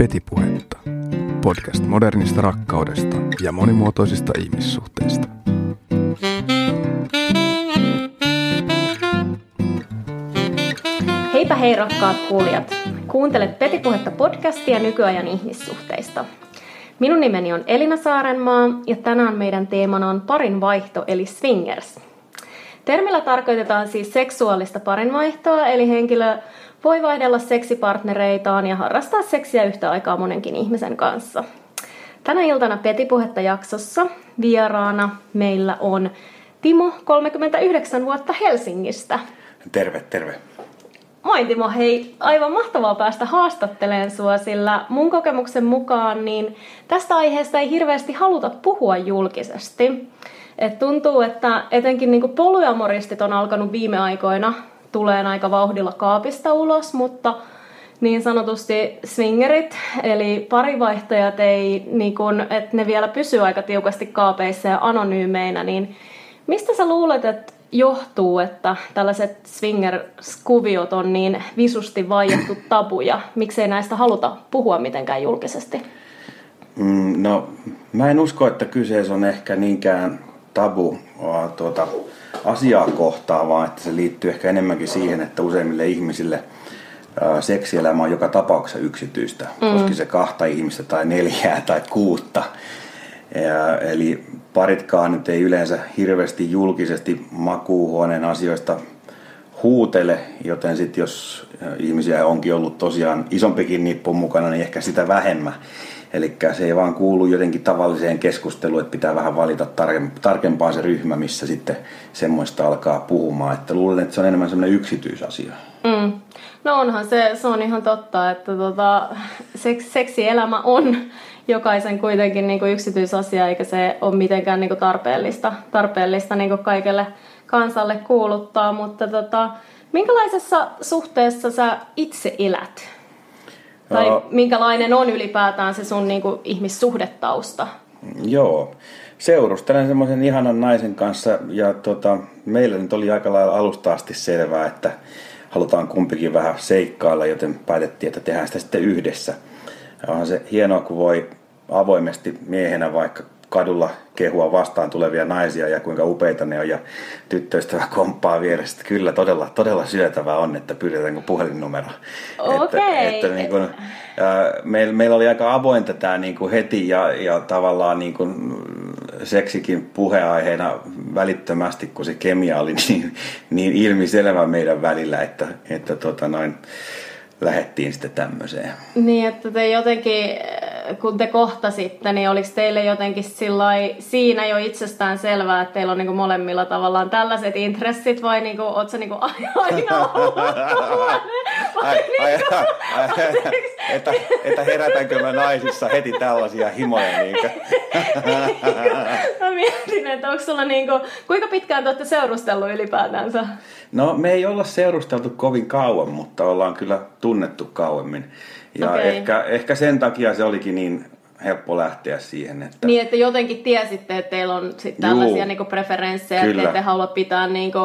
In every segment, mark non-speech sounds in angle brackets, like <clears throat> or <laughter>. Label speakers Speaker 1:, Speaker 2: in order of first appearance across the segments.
Speaker 1: Petipuhetta. Podcast modernista rakkaudesta ja monimuotoisista ihmissuhteista.
Speaker 2: Heipä hei rakkaat kuulijat. Kuuntelet Petipuhetta podcastia nykyajan ihmissuhteista. Minun nimeni on Elina Saarenmaa ja tänään meidän teemana on parin vaihto eli swingers. Termillä tarkoitetaan siis seksuaalista parinvaihtoa, eli henkilö voi vaihdella seksipartnereitaan ja harrastaa seksiä yhtä aikaa monenkin ihmisen kanssa. Tänä iltana Petipuhetta jaksossa vieraana meillä on Timo, 39 vuotta Helsingistä.
Speaker 3: Terve, terve.
Speaker 2: Moi Timo, hei, aivan mahtavaa päästä haastatteleen sua, sillä mun kokemuksen mukaan niin tästä aiheesta ei hirveästi haluta puhua julkisesti. Et tuntuu, että etenkin niin polyamoristit on alkanut viime aikoina tulee aika vauhdilla kaapista ulos, mutta niin sanotusti swingerit, eli parivaihtajat ei, niin kun, että ne vielä pysyy aika tiukasti kaapeissa ja anonyymeinä, niin mistä sä luulet, että johtuu, että tällaiset swinger-kuviot on niin visusti vaiettu <clears throat> tabuja? Miksei näistä haluta puhua mitenkään julkisesti?
Speaker 3: Mm, no, mä en usko, että kyseessä on ehkä niinkään tabu tuota, asiaa kohtaan, vaan että se liittyy ehkä enemmänkin siihen, että useimmille ihmisille seksielämä on joka tapauksessa yksityistä, mm. koska se kahta ihmistä tai neljää tai kuutta. Ja, eli paritkaan nyt ei yleensä hirveästi julkisesti makuuhuoneen asioista huutele, joten sitten jos ihmisiä onkin ollut tosiaan isompikin nippu mukana, niin ehkä sitä vähemmän. Eli se ei vaan kuulu jotenkin tavalliseen keskusteluun, että pitää vähän valita tarkempaa se ryhmä, missä sitten semmoista alkaa puhumaan. Että luulen, että se on enemmän semmoinen yksityisasia.
Speaker 2: Mm. No onhan se, se on ihan totta, että tota, seks, seksielämä on jokaisen kuitenkin niin kuin yksityisasia, eikä se ole mitenkään niin kuin tarpeellista, tarpeellista niin kuin kaikelle kansalle kuuluttaa. Mutta tota, minkälaisessa suhteessa sä itse elät? Tai uh, minkälainen on ylipäätään se sun niin kuin, ihmissuhdetausta?
Speaker 3: Joo. Seurustelen semmoisen ihanan naisen kanssa ja tota, meillä nyt oli aika lailla alusta asti selvää, että halutaan kumpikin vähän seikkailla, joten päätettiin, että tehdään sitä sitten yhdessä. Ja onhan se hienoa, kun voi avoimesti miehenä vaikka kadulla kehua vastaan tulevia naisia ja kuinka upeita ne on ja tyttöystävä komppaa vierestä. Kyllä todella, todella syötävää on, että pyydetäänkö puhelinnumero.
Speaker 2: Okay.
Speaker 3: Että, että niin kuin, meillä, meillä oli aika avointa tämä niin kuin heti ja, ja tavallaan niin kuin seksikin puheaiheena välittömästi, kun se kemia oli <laughs> niin, niin ilmiselvä meidän välillä, että, että tota noin, lähettiin sitten tämmöiseen.
Speaker 2: Niin, että te jotenkin kun te kohtasitte, niin oliko teille jotenkin siinä jo itsestään selvää, että teillä on niinku molemmilla tavallaan tällaiset intressit vai niinku, ootko niinku aina <laughs> ollut
Speaker 3: niinku- että, että herätänkö mä naisissa heti tällaisia himoja? Niin <laughs>
Speaker 2: mä mietin, että onko sulla niinku, kuinka pitkään te olette seurustellut ylipäätänsä?
Speaker 3: No me ei olla seurusteltu kovin kauan, mutta ollaan kyllä tunnettu kauemmin. Ja okay. ehkä, ehkä sen takia se olikin niin helppo lähteä siihen. Että...
Speaker 2: Niin, että jotenkin tiesitte, että teillä on sit tällaisia niinku preferenssejä, että ette halua pitää niinku,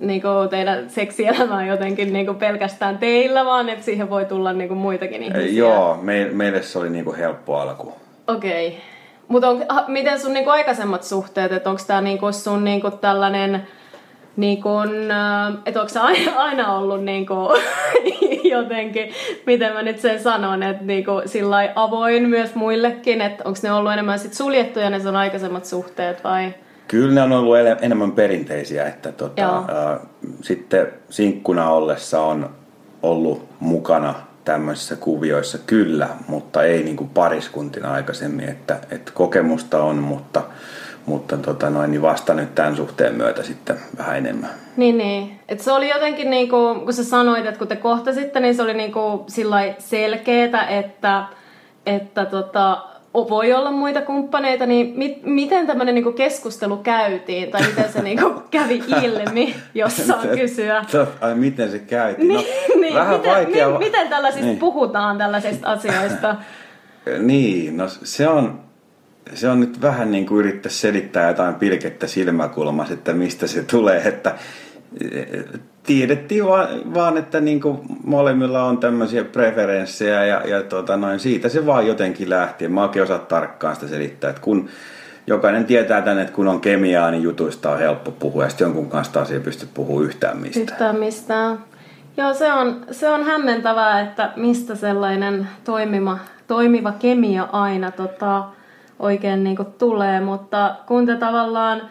Speaker 2: niinku teidän seksielämää jotenkin niinku pelkästään teillä, vaan että siihen voi tulla niinku muitakin ihmisiä.
Speaker 3: Joo, me, meille se oli niinku helppo alku.
Speaker 2: Okei. Okay. Mutta miten sun niinku aikaisemmat suhteet, että onko tämä niinku sun niinku tällainen niin kun, äh, että onko se aina, <laughs> ollut niin kun, <laughs> jotenkin, miten mä nyt sen sanon, että niin sillä avoin myös muillekin, että onko ne ollut enemmän sit suljettuja ne sun aikaisemmat suhteet vai?
Speaker 3: Kyllä ne on ollut enemmän perinteisiä, että tota, ää, sitten sinkkuna ollessa on ollut mukana tämmöisissä kuvioissa kyllä, mutta ei niin kuin pariskuntina aikaisemmin, että, että kokemusta on, mutta mutta tota noin, niin vasta nyt tämän suhteen myötä sitten vähän enemmän.
Speaker 2: Niin, niin. Et se oli jotenkin, niin kuin, kun sä sanoit, että kun te kohtasitte, niin se oli niin kuin selkeää, että, että tota, voi olla muita kumppaneita, niin mit, miten tämmöinen niin keskustelu käytiin, tai miten se niin <laughs> kävi ilmi, jos saa kysyä?
Speaker 3: Ai miten se käytiin? No,
Speaker 2: niin, niin, vähän miten, vaikea... Mi, miten tällaisista niin. puhutaan tällaisista asioista? <laughs>
Speaker 3: niin, no se on, se on nyt vähän niin kuin yrittää selittää jotain pilkettä silmäkulmassa, että mistä se tulee, että tiedettiin vaan, vaan että niin kuin molemmilla on tämmöisiä preferenssejä ja, ja tota noin, siitä se vaan jotenkin lähti. Mä oikein osaa tarkkaan sitä selittää, että kun jokainen tietää tänne, että kun on kemiaa, niin jutuista on helppo puhua ja sitten jonkun kanssa taas ei pysty puhumaan yhtään mistään.
Speaker 2: Yhtään mistään. Joo, se on, se on hämmentävää, että mistä sellainen toimiva, toimiva kemia aina tota, oikein niin kuin tulee, mutta kun te tavallaan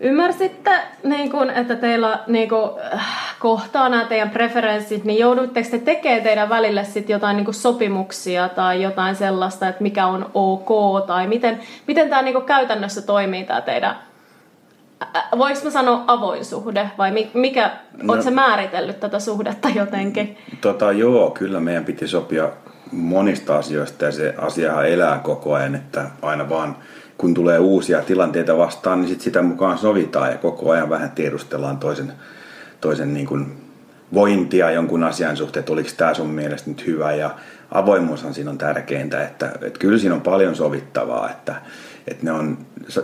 Speaker 2: ymmärsitte, niin kun, että teillä niin kun, äh, kohtaa nämä teidän preferenssit, niin joudutteko te tekemään teidän välille sit jotain niin kun sopimuksia tai jotain sellaista, että mikä on ok, tai miten, miten tämä niin käytännössä toimii tämä teidän voiko mä sanoa avoin suhde vai mikä, no, oletko määritellyt tätä suhdetta jotenkin?
Speaker 3: Tota joo, kyllä meidän piti sopia monista asioista ja se asiahan elää koko ajan, että aina vaan kun tulee uusia tilanteita vastaan, niin sit sitä mukaan sovitaan ja koko ajan vähän tiedustellaan toisen, toisen niin kuin vointia jonkun asian suhteen, että oliko tämä sun mielestä nyt hyvä. Ja avoimuushan siinä on tärkeintä, että, että kyllä siinä on paljon sovittavaa, että, että ne on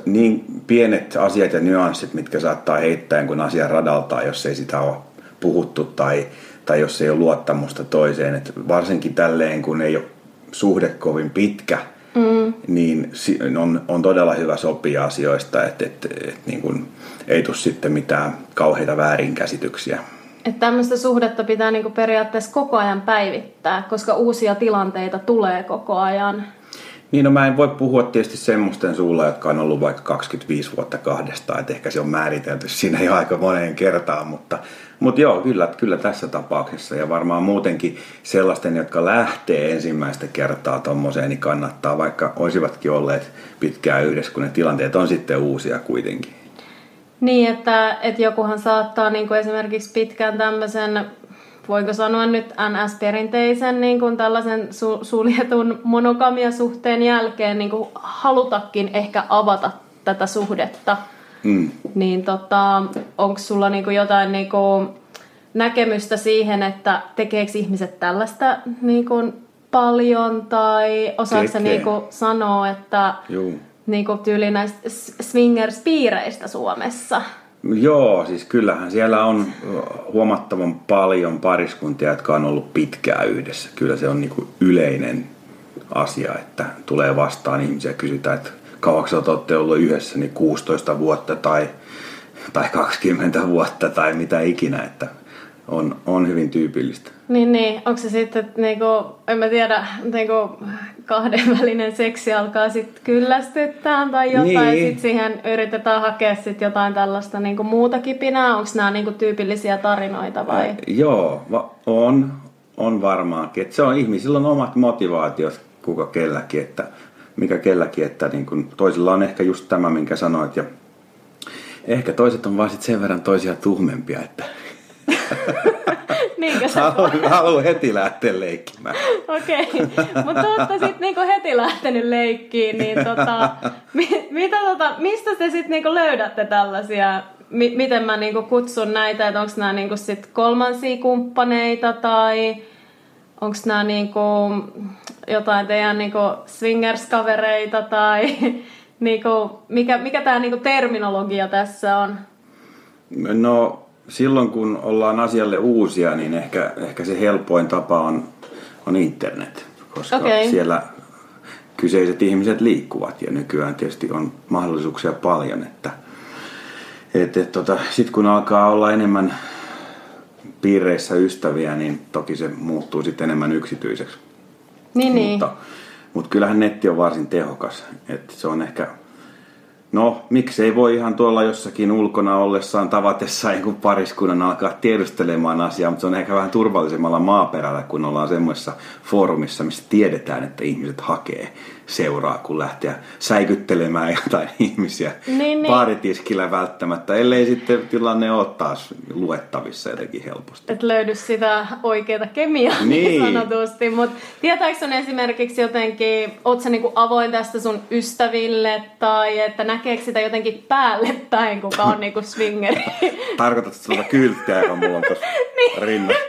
Speaker 3: niin pienet asiat ja nyanssit, mitkä saattaa heittää jonkun asian radaltaan, jos ei sitä ole puhuttu tai, tai jos ei ole luottamusta toiseen. Että varsinkin tälleen, kun ei ole suhde kovin pitkä, mm. niin on, on todella hyvä sopia asioista, että, että, että, että niin kuin, ei tule sitten mitään kauheita väärinkäsityksiä.
Speaker 2: Että tämmöistä suhdetta pitää niinku periaatteessa koko ajan päivittää, koska uusia tilanteita tulee koko ajan.
Speaker 3: Niin, no mä en voi puhua tietysti semmoisten suulla, jotka on ollut vaikka 25 vuotta kahdestaan, että ehkä se on määritelty siinä jo aika moneen kertaan, mutta, mutta joo, kyllä, kyllä tässä tapauksessa ja varmaan muutenkin sellaisten, jotka lähtee ensimmäistä kertaa tommoseen, niin kannattaa, vaikka olisivatkin olleet pitkään yhdessä, kun ne tilanteet on sitten uusia kuitenkin.
Speaker 2: Niin, että, että jokuhan saattaa niin kuin esimerkiksi pitkään tämmöisen voiko sanoa nyt NS-perinteisen niin kuin tällaisen su- suljetun monogamiasuhteen jälkeen niin kuin halutakin ehkä avata tätä suhdetta. Mm. Niin tota, onko sulla niin kuin jotain niin kuin näkemystä siihen, että tekeekö ihmiset tällaista niin kuin paljon tai osaako niin kuin sanoa, että Juu. Niin kuin tyyli näistä swingers-piireistä Suomessa?
Speaker 3: Joo, siis kyllähän siellä on huomattavan paljon pariskuntia, jotka on ollut pitkään yhdessä. Kyllä se on niin kuin yleinen asia, että tulee vastaan ihmisiä kysytään, että kauaksi olette ollut yhdessä, niin 16 vuotta tai, tai 20 vuotta tai mitä ikinä, että on, on hyvin tyypillistä.
Speaker 2: Niin, niin. Onko se sitten, niinku, en mä tiedä, niinku, kahdenvälinen seksi alkaa sitten kyllästyttää tai jotain, niin. sitten siihen yritetään hakea sit jotain tällaista niinku, muuta kipinää. Onko nämä niinku, tyypillisiä tarinoita vai? Äh,
Speaker 3: joo, va- on, on varmaankin. Et se on ihmisillä on omat motivaatiot, kuka kelläkin, että mikä kelläkin, että niin kun, toisilla on ehkä just tämä, minkä sanoit, ja ehkä toiset on vaan sit sen verran toisia tuhmempia, että <laughs>
Speaker 2: Niinkö
Speaker 3: haluan, haluan heti lähteä leikkimään.
Speaker 2: Okei, okay. mutta olette sitten niinku heti lähtenyt leikkiin, niin tota, mi, mitä tota, mistä te sitten niinku löydätte tällaisia, mi, miten mä niinku kutsun näitä, että onko nämä niinku sit kolmansia kumppaneita tai onko nämä niinku jotain teidän niinku swingers-kavereita tai <laughs> niinku, mikä, mikä tämä niinku terminologia tässä on?
Speaker 3: No silloin kun ollaan asialle uusia, niin ehkä, ehkä se helpoin tapa on, on internet, koska okay. siellä kyseiset ihmiset liikkuvat ja nykyään tietysti on mahdollisuuksia paljon, että et, et, tota, sitten kun alkaa olla enemmän piireissä ystäviä, niin toki se muuttuu sitten enemmän yksityiseksi.
Speaker 2: Niin,
Speaker 3: mutta, niin. mutta kyllähän netti on varsin tehokas. että se on ehkä No, miksei voi ihan tuolla jossakin ulkona ollessaan tavatessa joku pariskunnan alkaa tiedustelemaan asiaa, mutta se on ehkä vähän turvallisemmalla maaperällä, kun ollaan semmoisessa foorumissa, missä tiedetään, että ihmiset hakee seuraa, kun lähteä säikyttelemään jotain <laughs> ihmisiä niin, baaritiskillä välttämättä, ellei sitten tilanne ole taas luettavissa jotenkin helposti.
Speaker 2: Et löydy sitä oikeaa kemiaa niin. niin sanotusti, mutta tietääkö sun esimerkiksi jotenkin, oot sä niinku avoin tästä sun ystäville tai että näkeekö sitä jotenkin päälle päin, kuka on niinku swingeri? <laughs>
Speaker 3: Tarkoitatko tuota kylttiä, joka mulla on tuossa <laughs> niin. rinnassa?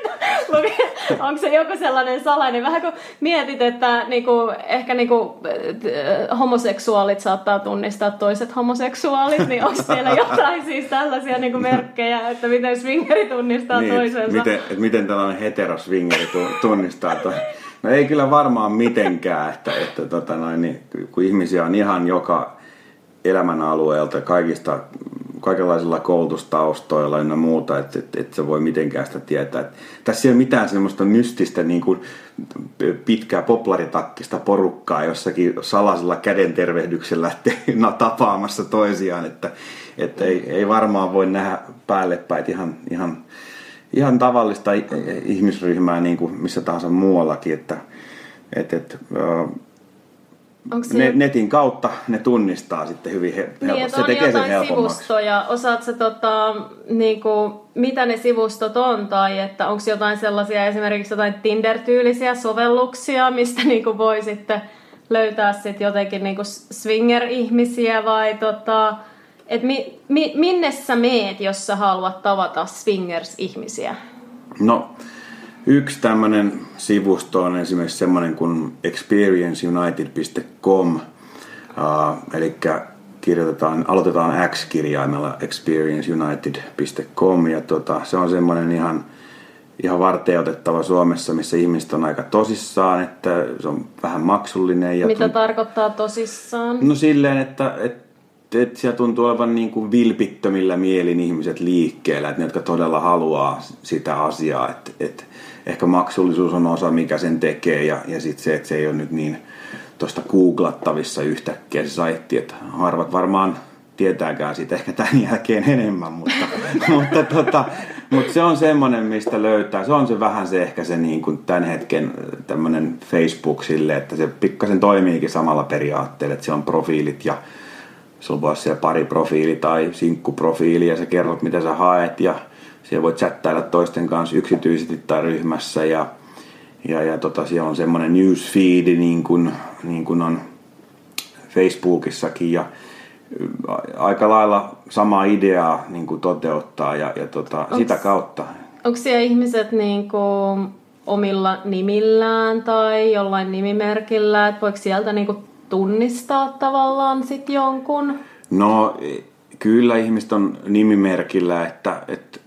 Speaker 3: <laughs>
Speaker 2: onko se joku sellainen salainen, vähän kuin mietit, että niinku, ehkä niinku, äh, homoseksuaalit saattaa tunnistaa toiset homoseksuaalit, niin onko siellä jotain siis tällaisia niinku merkkejä, että miten swingeri tunnistaa niin, toisensa?
Speaker 3: Miten, että miten tällainen heteroswingeri tunnistaa toi? No ei kyllä varmaan mitenkään, että, että tota noin, niin, kun ihmisiä on ihan joka elämän alueelta, kaikista kaikenlaisilla koulutustaustoilla ja muuta, että et, et se voi mitenkään sitä tietää. Et tässä ei ole mitään semmoista mystistä niin kuin pitkää poplaritakkista porukkaa jossakin salaisella kädentervehdyksellä no, <laughs> tapaamassa toisiaan, että, että ei, ei varmaan voi nähdä päälle päin ihan, ihan, ihan tavallista ihmisryhmää niin kuin missä tahansa muuallakin, että, että Onko se... netin kautta ne tunnistaa sitten hyvin helposti.
Speaker 2: Niin,
Speaker 3: se
Speaker 2: tekee sen helpommaksi. sivustoja. Osaatko tota, niinku, mitä ne sivustot on? Tai että onko jotain sellaisia esimerkiksi jotain Tinder-tyylisiä sovelluksia, mistä <laughs> niinku voi sitten löytää sit jotenkin niinku swinger-ihmisiä vai tota, et mi, mi, minne sä meet, jos sä haluat tavata swingers-ihmisiä?
Speaker 3: No, Yksi tämmöinen sivusto on esimerkiksi semmoinen kuin experienceunited.com, uh, eli kirjoitetaan, aloitetaan X-kirjaimella experienceunited.com ja tota, se on semmoinen ihan, ihan varteutettava Suomessa, missä ihmiset on aika tosissaan, että se on vähän maksullinen. Ja
Speaker 2: Mitä tunt... tarkoittaa tosissaan?
Speaker 3: No silleen, että, että että siellä tuntuu olevan niin kuin vilpittömillä mielin ihmiset liikkeellä, että ne, jotka todella haluaa sitä asiaa, että, että ehkä maksullisuus on osa, mikä sen tekee ja, ja sitten se, että se ei ole nyt niin tuosta googlattavissa yhtäkkiä se saitti, että harvat varmaan tietääkään siitä ehkä tämän jälkeen enemmän, mutta, <laughs> mutta, tota, mutta se on semmoinen, mistä löytää. Se on se vähän se ehkä se niin kuin tämän hetken tämmöinen Facebook sille, että se pikkasen toimiikin samalla periaatteella, että siellä on profiilit ja sulla voi olla siellä pari profiili tai sinkkuprofiili ja sä kerrot mitä sä haet ja siellä voi chattailla toisten kanssa yksityisesti tai ryhmässä ja, ja, ja tota, siellä on semmoinen newsfeed niin kuin, niin kuin on Facebookissakin ja aika lailla sama ideaa niin kuin toteuttaa ja, ja tota, onks, sitä kautta.
Speaker 2: Onko siellä ihmiset niin kuin omilla nimillään tai jollain nimimerkillä, että voiko sieltä niin kuin tunnistaa tavallaan sit jonkun?
Speaker 3: No kyllä ihmiset on nimimerkillä, että, että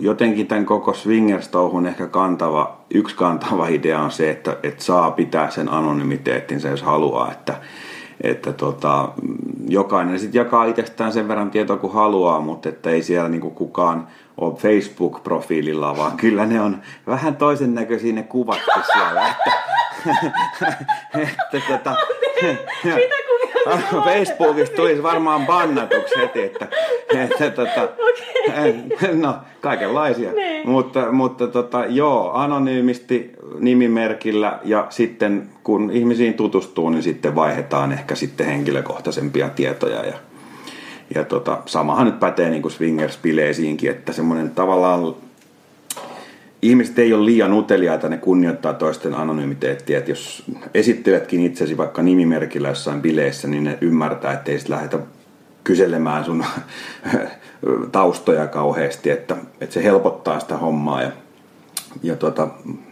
Speaker 3: jotenkin tämän koko swingers-touhun ehkä kantava, yksi kantava idea on se, että, että saa pitää sen anonymiteettinsä, jos haluaa, että, että tota, jokainen sitten jakaa itsestään sen verran tietoa kuin haluaa, mutta että ei siellä niinku kukaan ole Facebook-profiililla, vaan kyllä ne on vähän toisen näköisiä ne kuvattu siellä. Että,
Speaker 2: että, tota, Mitä
Speaker 3: Facebookista tulisi varmaan bannatuksi heti, että, että tota, okay. no kaikenlaisia. Niin. Mutta, mutta tota, joo, anonyymisti nimimerkillä ja sitten kun ihmisiin tutustuu, niin sitten vaihdetaan ehkä sitten henkilökohtaisempia tietoja ja, ja tota, samahan nyt pätee niin kuin swingers-bileisiinkin, että semmoinen tavallaan ihmiset ei ole liian uteliaita, ne kunnioittaa toisten anonymiteettia. Että jos esitteletkin itsesi vaikka nimimerkillä jossain bileissä, niin ne ymmärtää, että ei sitten lähdetä kyselemään sun <laughs> taustoja kauheasti, että, että se helpottaa sitä hommaa. Ja, ja tuota,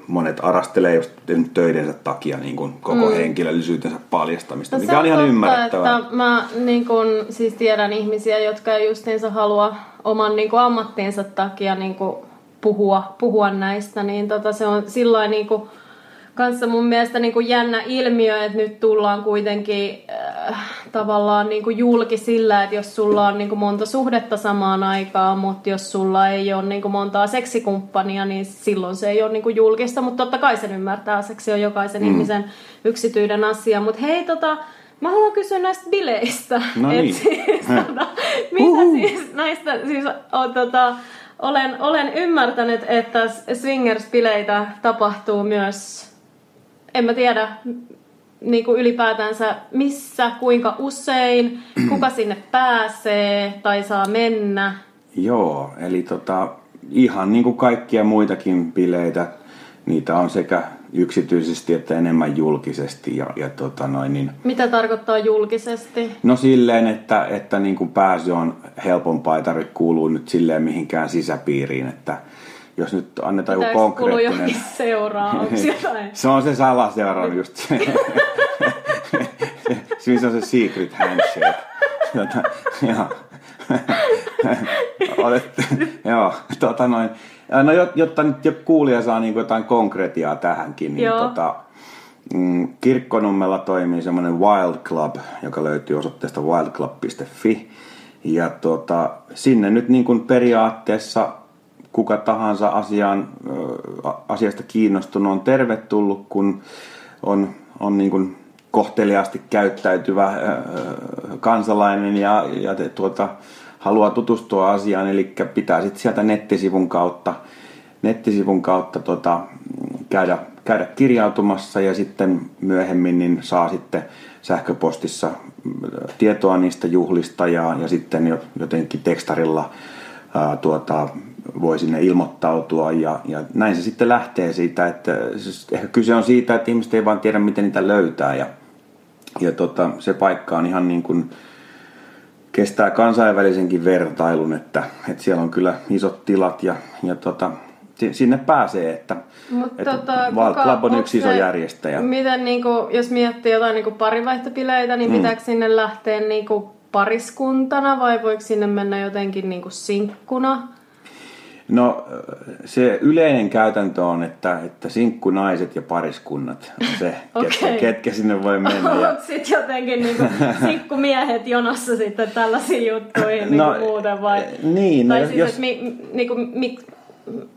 Speaker 3: monet arastelee just töidensä takia niin kuin koko mm. henkilöllisyytensä paljastamista, no, mikä on ihan ymmärrettävää.
Speaker 2: Että mä niin kuin, siis tiedän ihmisiä, jotka justiinsa halua oman niin kuin ammattinsa takia niin kuin puhua, puhua näistä, niin tota, se on silloin niin kuin, kanssa mun mielestä niin kuin jännä ilmiö, että nyt tullaan kuitenkin äh, tavallaan niin kuin julki sillä, että jos sulla on niin kuin monta suhdetta samaan aikaan, mutta jos sulla ei ole niin kuin montaa seksikumppania, niin silloin se ei ole niin kuin julkista, mutta totta kai sen ymmärtää, seksi on jokaisen mm. ihmisen yksityinen asia. Mutta hei, tota, Mä haluan kysyä näistä bileistä.
Speaker 3: No niin. siis,
Speaker 2: tota, mitä siis näistä siis on, tota, olen, olen ymmärtänyt, että swingers-bileitä tapahtuu myös, en mä tiedä, niin kuin ylipäätänsä missä, kuinka usein, kuka <clears throat> sinne pääsee tai saa mennä.
Speaker 3: Joo, eli tota, ihan niin kuin kaikkia muitakin bileitä, niitä on sekä yksityisesti että enemmän julkisesti. Ja, ja tota noin, niin,
Speaker 2: Mitä tarkoittaa julkisesti?
Speaker 3: No silleen, että, että niin kuin pääsy on helpompaa, ei tarvitse kuulua nyt silleen mihinkään sisäpiiriin, että jos nyt annetaan joku
Speaker 2: Pitääkö kuulua
Speaker 3: konkreettinen...
Speaker 2: jotain? <laughs>
Speaker 3: Se on se salaseura just se. <laughs> Siinä on se secret handshake. <laughs> Tota, joo. Olet, joo, tota noin. No, jot- jotta nyt jo kuulija saa niin jotain konkretiaa tähänkin, niin
Speaker 2: Joo.
Speaker 3: tota, mm, Kirkkonummella toimii semmoinen Wild Club, joka löytyy osoitteesta wildclub.fi. Ja tota, sinne nyt niin kuin periaatteessa kuka tahansa asiaan, asiasta kiinnostunut on tervetullut, kun on, on niin kuin kohteliaasti käyttäytyvä kansalainen ja, ja te, tuota, haluaa tutustua asiaan, eli pitää sitten sieltä nettisivun kautta, nettisivun kautta tota, käydä, käydä kirjautumassa ja sitten myöhemmin niin saa sitten sähköpostissa mm, tietoa niistä juhlista ja, ja sitten jo- jotenkin tekstarilla ää, tuota, voi sinne ilmoittautua ja, ja näin se sitten lähtee siitä, että siis ehkä kyse on siitä, että ihmiset ei vaan tiedä miten niitä löytää ja, ja tota, se paikka on ihan niin kuin kestää kansainvälisenkin vertailun, että, että siellä on kyllä isot tilat ja, ja tota, si- sinne pääsee, että,
Speaker 2: Mut
Speaker 3: että
Speaker 2: tota,
Speaker 3: Club on yksi iso järjestäjä.
Speaker 2: Miten niinku, jos miettii jotain niinku parivaihtopileitä, niin mm. pitääkö sinne lähteä niinku pariskuntana vai voiko sinne mennä jotenkin niinku sinkkuna?
Speaker 3: No se yleinen käytäntö on, että, että sinkkunaiset ja pariskunnat on se, <laughs> ketkä,
Speaker 2: Okei.
Speaker 3: ketkä sinne voi mennä. Ja,
Speaker 2: Onko sitten jotenkin niinku <laughs> sinkkumiehet jonossa sitten tällaisiin juttuihin
Speaker 3: No,
Speaker 2: niinku muuten vai?
Speaker 3: niin, no
Speaker 2: tai siis,
Speaker 3: jos-
Speaker 2: että mi, niinku, mi,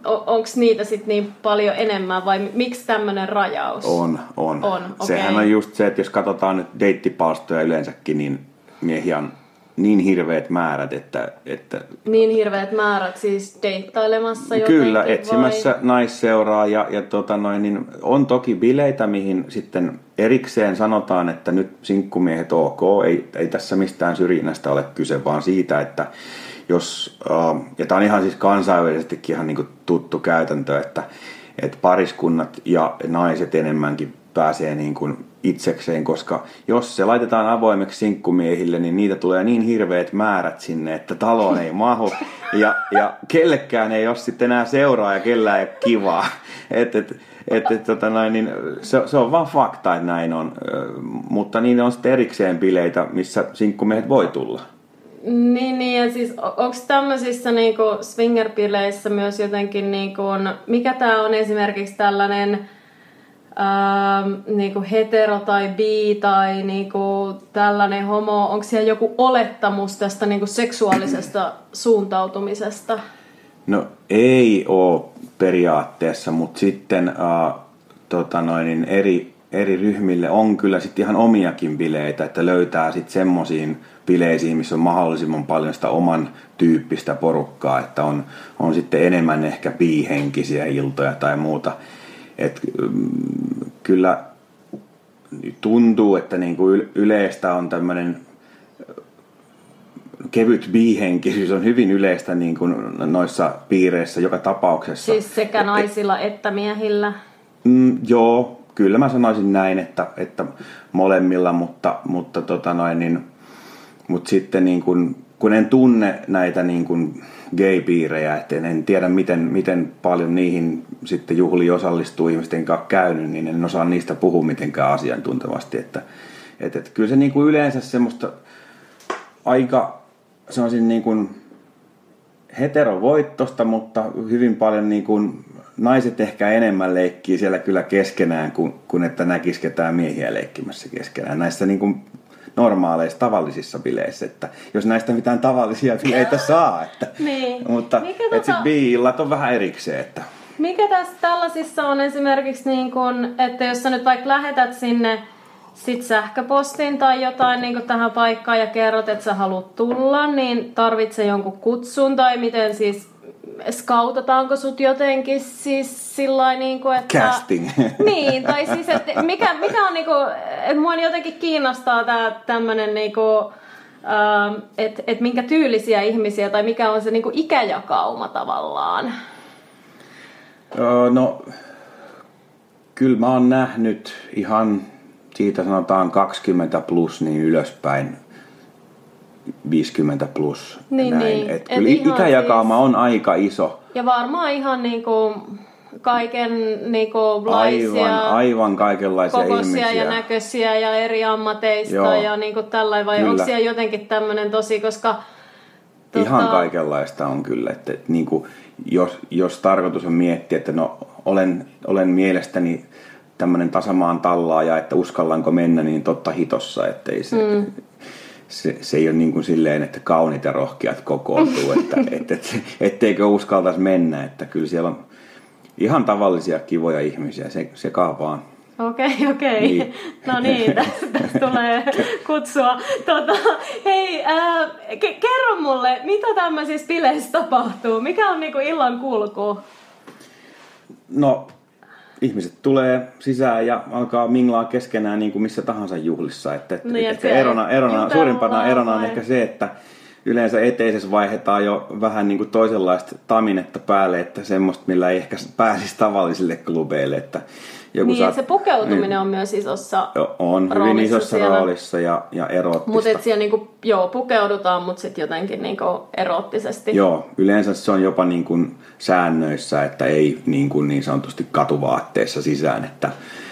Speaker 2: onko niitä sitten niin paljon enemmän vai miksi tämmöinen rajaus?
Speaker 3: On, on.
Speaker 2: On,
Speaker 3: Sehän
Speaker 2: okei.
Speaker 3: on just se, että jos katsotaan nyt deittipalstoja yleensäkin, niin miehiä on niin hirveät määrät, että, että
Speaker 2: Niin hirveät määrät siis deittailemassa jotenkin
Speaker 3: Kyllä, etsimässä
Speaker 2: vai?
Speaker 3: naisseuraa ja, ja tota noin, niin on toki bileitä, mihin sitten erikseen sanotaan, että nyt sinkkumiehet ok, ei, ei tässä mistään syrjinnästä ole kyse, vaan siitä, että jos, äh, ja tämä on ihan siis kansainvälisestikin ihan niin tuttu käytäntö, että, että pariskunnat ja naiset enemmänkin pääsee niin kuin itsekseen, koska jos se laitetaan avoimeksi sinkkumiehille, niin niitä tulee niin hirveät määrät sinne, että taloon ei mahu. Ja, ja kellekään ei ole sitten enää seuraa ja kellään ei ole kivaa. Et, et, et, et, tota noin, niin se, se on vaan fakta, että näin on. Mutta niin on sitten erikseen bileitä, missä sinkkumiehet voi tulla.
Speaker 2: Niin, niin, ja siis onko tämmöisissä niinku swingerpileissä myös jotenkin, niinku, mikä tämä on esimerkiksi tällainen ähm, niinku hetero tai bi tai niinku tällainen homo, onko siellä joku olettamus tästä niinku seksuaalisesta suuntautumisesta?
Speaker 3: No ei ole periaatteessa, mutta sitten äh, tota noin, niin eri, eri ryhmille on kyllä sitten ihan omiakin bileitä, että löytää sitten semmoisiin bileisiin, missä on mahdollisimman paljon sitä oman tyyppistä porukkaa, että on, on sitten enemmän ehkä biihenkisiä iltoja tai muuta. Et, mm, kyllä tuntuu, että niinku yl- yleistä on tämmöinen kevyt biihenkisyys on hyvin yleistä niin kuin noissa piireissä joka tapauksessa.
Speaker 2: Siis sekä naisilla että miehillä.
Speaker 3: Mm, joo, kyllä mä sanoisin näin, että, että molemmilla, mutta, mutta, tota noin, niin, mutta sitten niin kuin, kun en tunne näitä niin kuin gay-piirejä, että en, tiedä miten, miten paljon niihin sitten juhliin osallistuu ihmisten kanssa käynyt, niin en osaa niistä puhua mitenkään asiantuntevasti. Että, että, että kyllä se niin kuin yleensä semmoista aika, sanoisin niin kuin heterovoittosta, mutta hyvin paljon niin kuin naiset ehkä enemmän leikkii siellä kyllä keskenään, kuin, kuin että näkisi ketään miehiä leikkimässä keskenään. Näissä niin kuin normaaleissa, tavallisissa bileissä, että jos näistä mitään tavallisia bileitä <laughs> saa, että,
Speaker 2: Niin.
Speaker 3: mutta
Speaker 2: Mikä
Speaker 3: että
Speaker 2: tota-
Speaker 3: sit bi-illat on vähän erikseen, että
Speaker 2: Mikä tässä tällaisissa on esimerkiksi, niin kun, että jos sä nyt vaikka lähetät sinne sit sähköpostin tai jotain niin tähän paikkaan ja kerrot, että sä haluat tulla, niin tarvitsee jonkun kutsun tai miten siis skautataanko sut jotenkin siis sillä niin kuin, että...
Speaker 3: Casting. <laughs>
Speaker 2: Niin, tai siis, että mikä, mikä on niinku, että mua jotenkin kiinnostaa tää tämmönen niinku, ähm, että et minkä tyylisiä ihmisiä tai mikä on se niinku ikäjakauma tavallaan.
Speaker 3: Öö, no, kyllä mä oon nähnyt ihan siitä sanotaan 20 plus niin ylöspäin 50 plus.
Speaker 2: Niin,
Speaker 3: näin.
Speaker 2: niin.
Speaker 3: Et
Speaker 2: Et
Speaker 3: kyllä
Speaker 2: ihan
Speaker 3: ikäjakauma
Speaker 2: siis-
Speaker 3: on aika iso.
Speaker 2: Ja varmaan ihan niinku kaiken niinku laisia,
Speaker 3: Aivan, aivan kaikenlaisia
Speaker 2: kokoisia
Speaker 3: ihmisiä.
Speaker 2: ja näköisiä ja eri ammateista
Speaker 3: Joo.
Speaker 2: ja niinku tällainen, vai
Speaker 3: Kyllä.
Speaker 2: onko siellä jotenkin tämmöinen tosi, koska
Speaker 3: Ihan kaikenlaista on kyllä. Että, että niin kuin, jos, jos tarkoitus on miettiä, että no olen, olen mielestäni tämmöinen tasamaan tallaaja, että uskallanko mennä, niin totta hitossa, että ei se, mm. Se, se ei ole niin kuin silleen, että kaunit ja rohkeat kokoontuu, että, <laughs> että, että, etteikö uskaltaisi mennä, että kyllä siellä on ihan tavallisia kivoja ihmisiä, se, se kaapaan.
Speaker 2: Okei, <laughs> okei.
Speaker 3: Niin. <laughs>
Speaker 2: No niin, tästä, tulee kutsua. Tota, hei, ää, ke- kerro mulle, mitä tämmöisissä bileissä tapahtuu? Mikä on niinku illan kulku?
Speaker 3: No, ihmiset tulee sisään ja alkaa minglaa keskenään niin kuin missä tahansa juhlissa. Että, että,
Speaker 2: Niin,
Speaker 3: että
Speaker 2: että
Speaker 3: erona, erona, suurimpana erona on
Speaker 2: vai?
Speaker 3: ehkä se, että yleensä eteisessä vaihdetaan jo vähän niin kuin toisenlaista taminetta päälle, että semmoista, millä ei ehkä pääsisi tavallisille klubeille. Että joku
Speaker 2: Niin,
Speaker 3: saat-
Speaker 2: se pukeutuminen on myös isossa
Speaker 3: on hyvin isossa
Speaker 2: siellä.
Speaker 3: roolissa ja, ja eroottista.
Speaker 2: Mutta siellä niinku, joo, pukeudutaan, mutta sitten jotenkin niinku eroottisesti.
Speaker 3: Joo, yleensä se on jopa niin kuin säännöissä, että ei niin, kuin niin sanotusti katuvaatteessa sisään, että,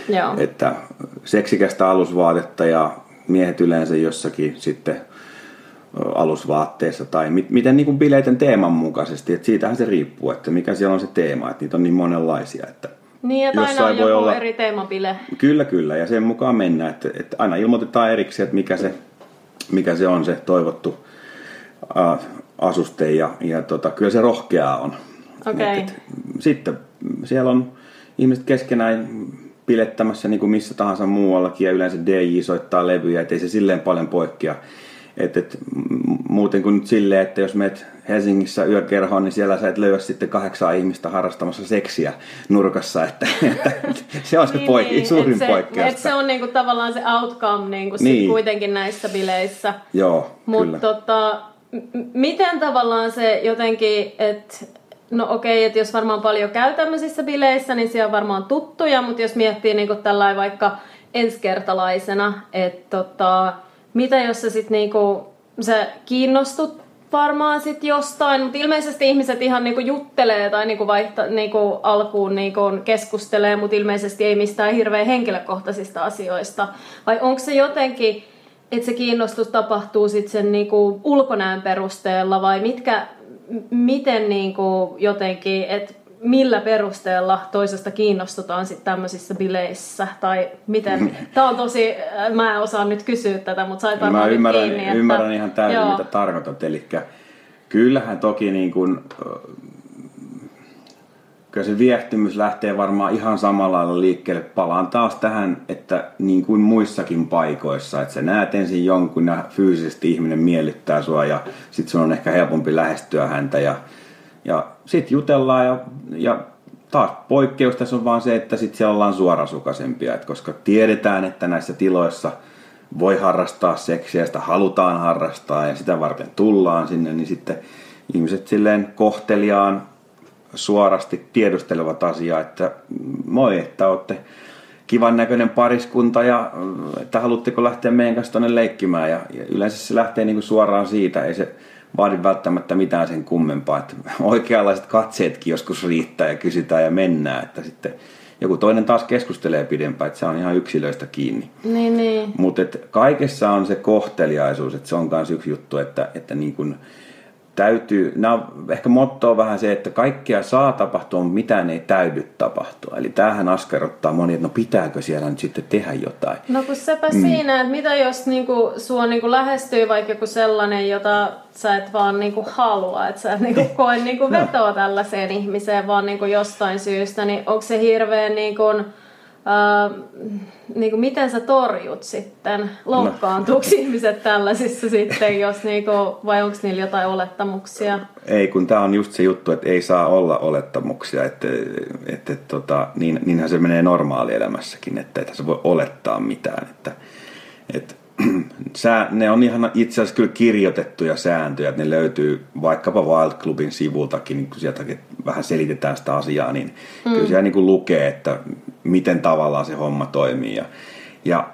Speaker 2: Joo.
Speaker 3: että seksikästä alusvaatetta ja miehet yleensä jossakin sitten alusvaatteessa tai mit, miten niin kuin bileiden teeman mukaisesti, että siitähän se riippuu, että mikä siellä on se teema, että niitä on niin monenlaisia, että
Speaker 2: Niin, että aina on
Speaker 3: voi
Speaker 2: joku
Speaker 3: olla-
Speaker 2: eri teemapile.
Speaker 3: Kyllä, kyllä. Ja sen mukaan mennään. Että, että aina ilmoitetaan erikseen, että mikä se, mikä se on se toivottu ä, asuste. Ja, ja tota, kyllä se rohkeaa on.
Speaker 2: Okei.
Speaker 3: Et, et, sitten siellä on ihmiset keskenään pilettämässä niin kuin missä tahansa muuallakin. Ja yleensä DJ soittaa levyjä, että ei se silleen paljon poikkea. Et, et, muuten kuin nyt silleen, että jos meet Helsingissä yökerhoon, niin siellä sä et löyä sitten kahdeksaa ihmistä harrastamassa seksiä nurkassa. Että, että <laughs> se on se
Speaker 2: Niin,
Speaker 3: poik-
Speaker 2: niin,
Speaker 3: suurin
Speaker 2: et se,
Speaker 3: poikkeus.
Speaker 2: Et se on niinku tavallaan se outcome niinku sit
Speaker 3: Niin.
Speaker 2: kuitenkin näissä bileissä.
Speaker 3: Joo,
Speaker 2: Mutta
Speaker 3: kyllä.
Speaker 2: tota, m- miten tavallaan se jotenkin, että no okei, että jos varmaan paljon käy tämmöisissä bileissä, niin siellä on varmaan tuttuja, mutta jos miettii niinku tällainen vaikka ensikertalaisena, että tota, mitä jos sä sit niinku, sä kiinnostut varmaan sit jostain, mutta ilmeisesti ihmiset ihan niinku juttelee tai niinku vaihta, niinku alkuun niinku keskustelee, mutta ilmeisesti ei mistään hirveän henkilökohtaisista asioista. Vai onko se jotenkin, että se kiinnostus tapahtuu sitten sen niinku ulkonäön perusteella vai mitkä, miten niinku jotenkin, että millä perusteella toisesta kiinnostutaan sitten tämmöisissä bileissä tai miten, <laughs> tämä on tosi, äh, mä en osaa nyt kysyä tätä, mutta sait varmaan
Speaker 3: Mä ymmärrän,
Speaker 2: kiinni, että,
Speaker 3: ymmärrän ihan täysin,
Speaker 2: joo.
Speaker 3: mitä tarkoitat. Eli kyllähän toki niin kuin, ö, kyllä se viehtymys lähtee varmaan ihan samalla lailla liikkeelle. Palaan taas tähän, että niin kuin muissakin paikoissa, että sä näet ensin jonkun ja fyysisesti ihminen miellyttää sua ja sit sun on ehkä helpompi lähestyä häntä ja, ja sit jutellaan ja, ja taas poikkeus tässä on vaan se, että sit siellä ollaan suorasukaisempia, että koska tiedetään, että näissä tiloissa voi harrastaa seksiä, sitä halutaan harrastaa ja sitä varten tullaan sinne, niin sitten ihmiset silleen kohteliaan suorasti tiedustelevat asiaa, että moi, että olette kivan näköinen pariskunta ja että haluatteko lähteä meidän kanssa tuonne leikkimään? Ja, ja yleensä se lähtee niinku suoraan siitä, ei se vaadi välttämättä mitään sen kummempaa, että oikeanlaiset katseetkin joskus riittää ja kysytään ja mennään, että sitten joku toinen taas keskustelee pidempään, että se on ihan yksilöistä kiinni.
Speaker 2: Niin, niin.
Speaker 3: Mutta kaikessa on se kohteliaisuus, että se on myös yksi juttu, että, että niin kun täytyy, nämä ehkä motto on vähän se, että kaikkea saa tapahtua, mutta mitään ei täydy tapahtua. Eli tämähän askarruttaa moni, että no pitääkö siellä nyt sitten tehdä jotain.
Speaker 2: No kun sepä mm. siinä, että mitä jos niinku, sua niinku lähestyy vaikka joku sellainen, jota sä et vaan niinku halua, että sä et niinku <laughs> koe niinku vetoa tällaiseen ihmiseen vaan niinku jostain syystä, niin onko se hirveän niinku, äh, niinku, miten sä torjut sitten? Loukkaantuuko no. <laughs> ihmiset tällaisissa sitten, jos niinku, vai onko niillä jotain olettamuksia?
Speaker 3: Ei, kun tämä on just se juttu, että ei saa olla olettamuksia, että, että, että tota, niin, niinhän se menee normaalielämässäkin, että että se voi olettaa mitään. Että, että, <clears throat> sää, ne on ihan itse asiassa kyllä kirjoitettuja sääntöjä, että ne löytyy vaikkapa Wild Clubin sivultakin, niin kun sieltäkin vähän selitetään sitä asiaa, niin mm. kyllä siellä niin kuin lukee, että miten tavallaan se homma toimii. Ja, ja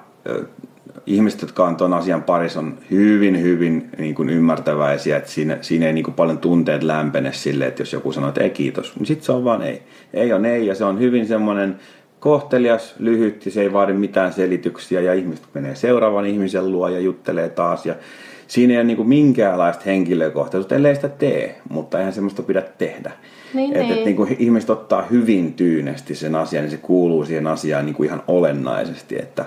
Speaker 3: ihmiset, jotka on tuon asian parissa, on hyvin, hyvin niin kuin ymmärtäväisiä, että siinä, siinä ei niin kuin paljon tunteet lämpene sille, että jos joku sanoo, että ei kiitos, niin sitten se on vaan ei. Ei on ei, ja se on hyvin semmoinen kohtelias, lyhyt, ja se ei vaadi mitään selityksiä, ja ihmiset menee seuraavan ihmisen luo ja juttelee taas, ja siinä ei ole niin kuin minkäänlaista henkilökohtaisuutta, ellei sitä tee, mutta eihän semmoista pidä tehdä.
Speaker 2: Niin,
Speaker 3: että
Speaker 2: niin.
Speaker 3: et, niin kuin ihmiset ottaa hyvin tyynesti sen asian, niin se kuuluu siihen asiaan niin kuin ihan olennaisesti, että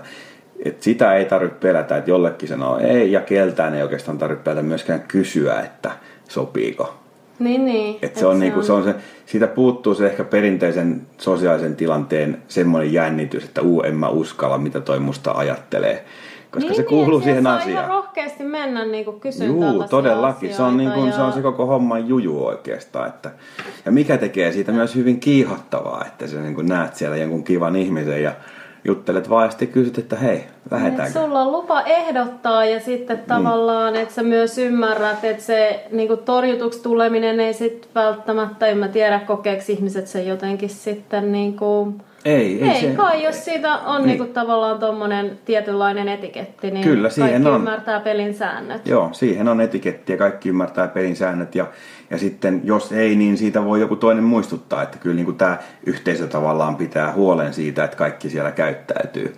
Speaker 3: et sitä ei tarvitse pelätä, että jollekin sanoo ei, ja keltään ei oikeastaan tarvitse pelätä myöskään kysyä, että sopiiko.
Speaker 2: Niin, niin.
Speaker 3: Et se, on, niinku, se on se, siitä puuttuu se ehkä perinteisen sosiaalisen tilanteen semmoinen jännitys, että uu, en mä uskalla, mitä toi musta ajattelee. Koska
Speaker 2: niin,
Speaker 3: se kuuluu
Speaker 2: niin,
Speaker 3: siihen asiaan.
Speaker 2: ihan rohkeasti mennä niin kuin kysyä
Speaker 3: Juu, todellakin. Se on, niin kuin,
Speaker 2: asioita
Speaker 3: se on se koko homman juju oikeastaan. Että, ja mikä tekee siitä myös hyvin kiihottavaa, että sä niin kuin näet siellä jonkun kivan ihmisen ja juttelet vaan ja sitten kysyt, että hei,
Speaker 2: Et
Speaker 3: lähdetäänkö?
Speaker 2: sulla on lupa ehdottaa ja sitten tavallaan, että sä myös ymmärrät, että se niinku torjutuksi tuleminen ei sit välttämättä, en mä tiedä kokeeko ihmiset sen jotenkin sitten niinku...
Speaker 3: Ei, ei,
Speaker 2: Ei,
Speaker 3: se,
Speaker 2: kai, jos siitä on
Speaker 3: Niin.
Speaker 2: niinku tavallaan tommonen tietynlainen etiketti, niin
Speaker 3: Kyllä, siihen
Speaker 2: kaikki
Speaker 3: on.
Speaker 2: ymmärtää pelin säännöt.
Speaker 3: Joo, siihen on etiketti ja kaikki ymmärtää pelin säännöt. Ja, ja sitten jos ei, niin siitä voi joku toinen muistuttaa, että kyllä niin kuin tämä yhteisö tavallaan pitää huolen siitä, että kaikki siellä käyttäytyy.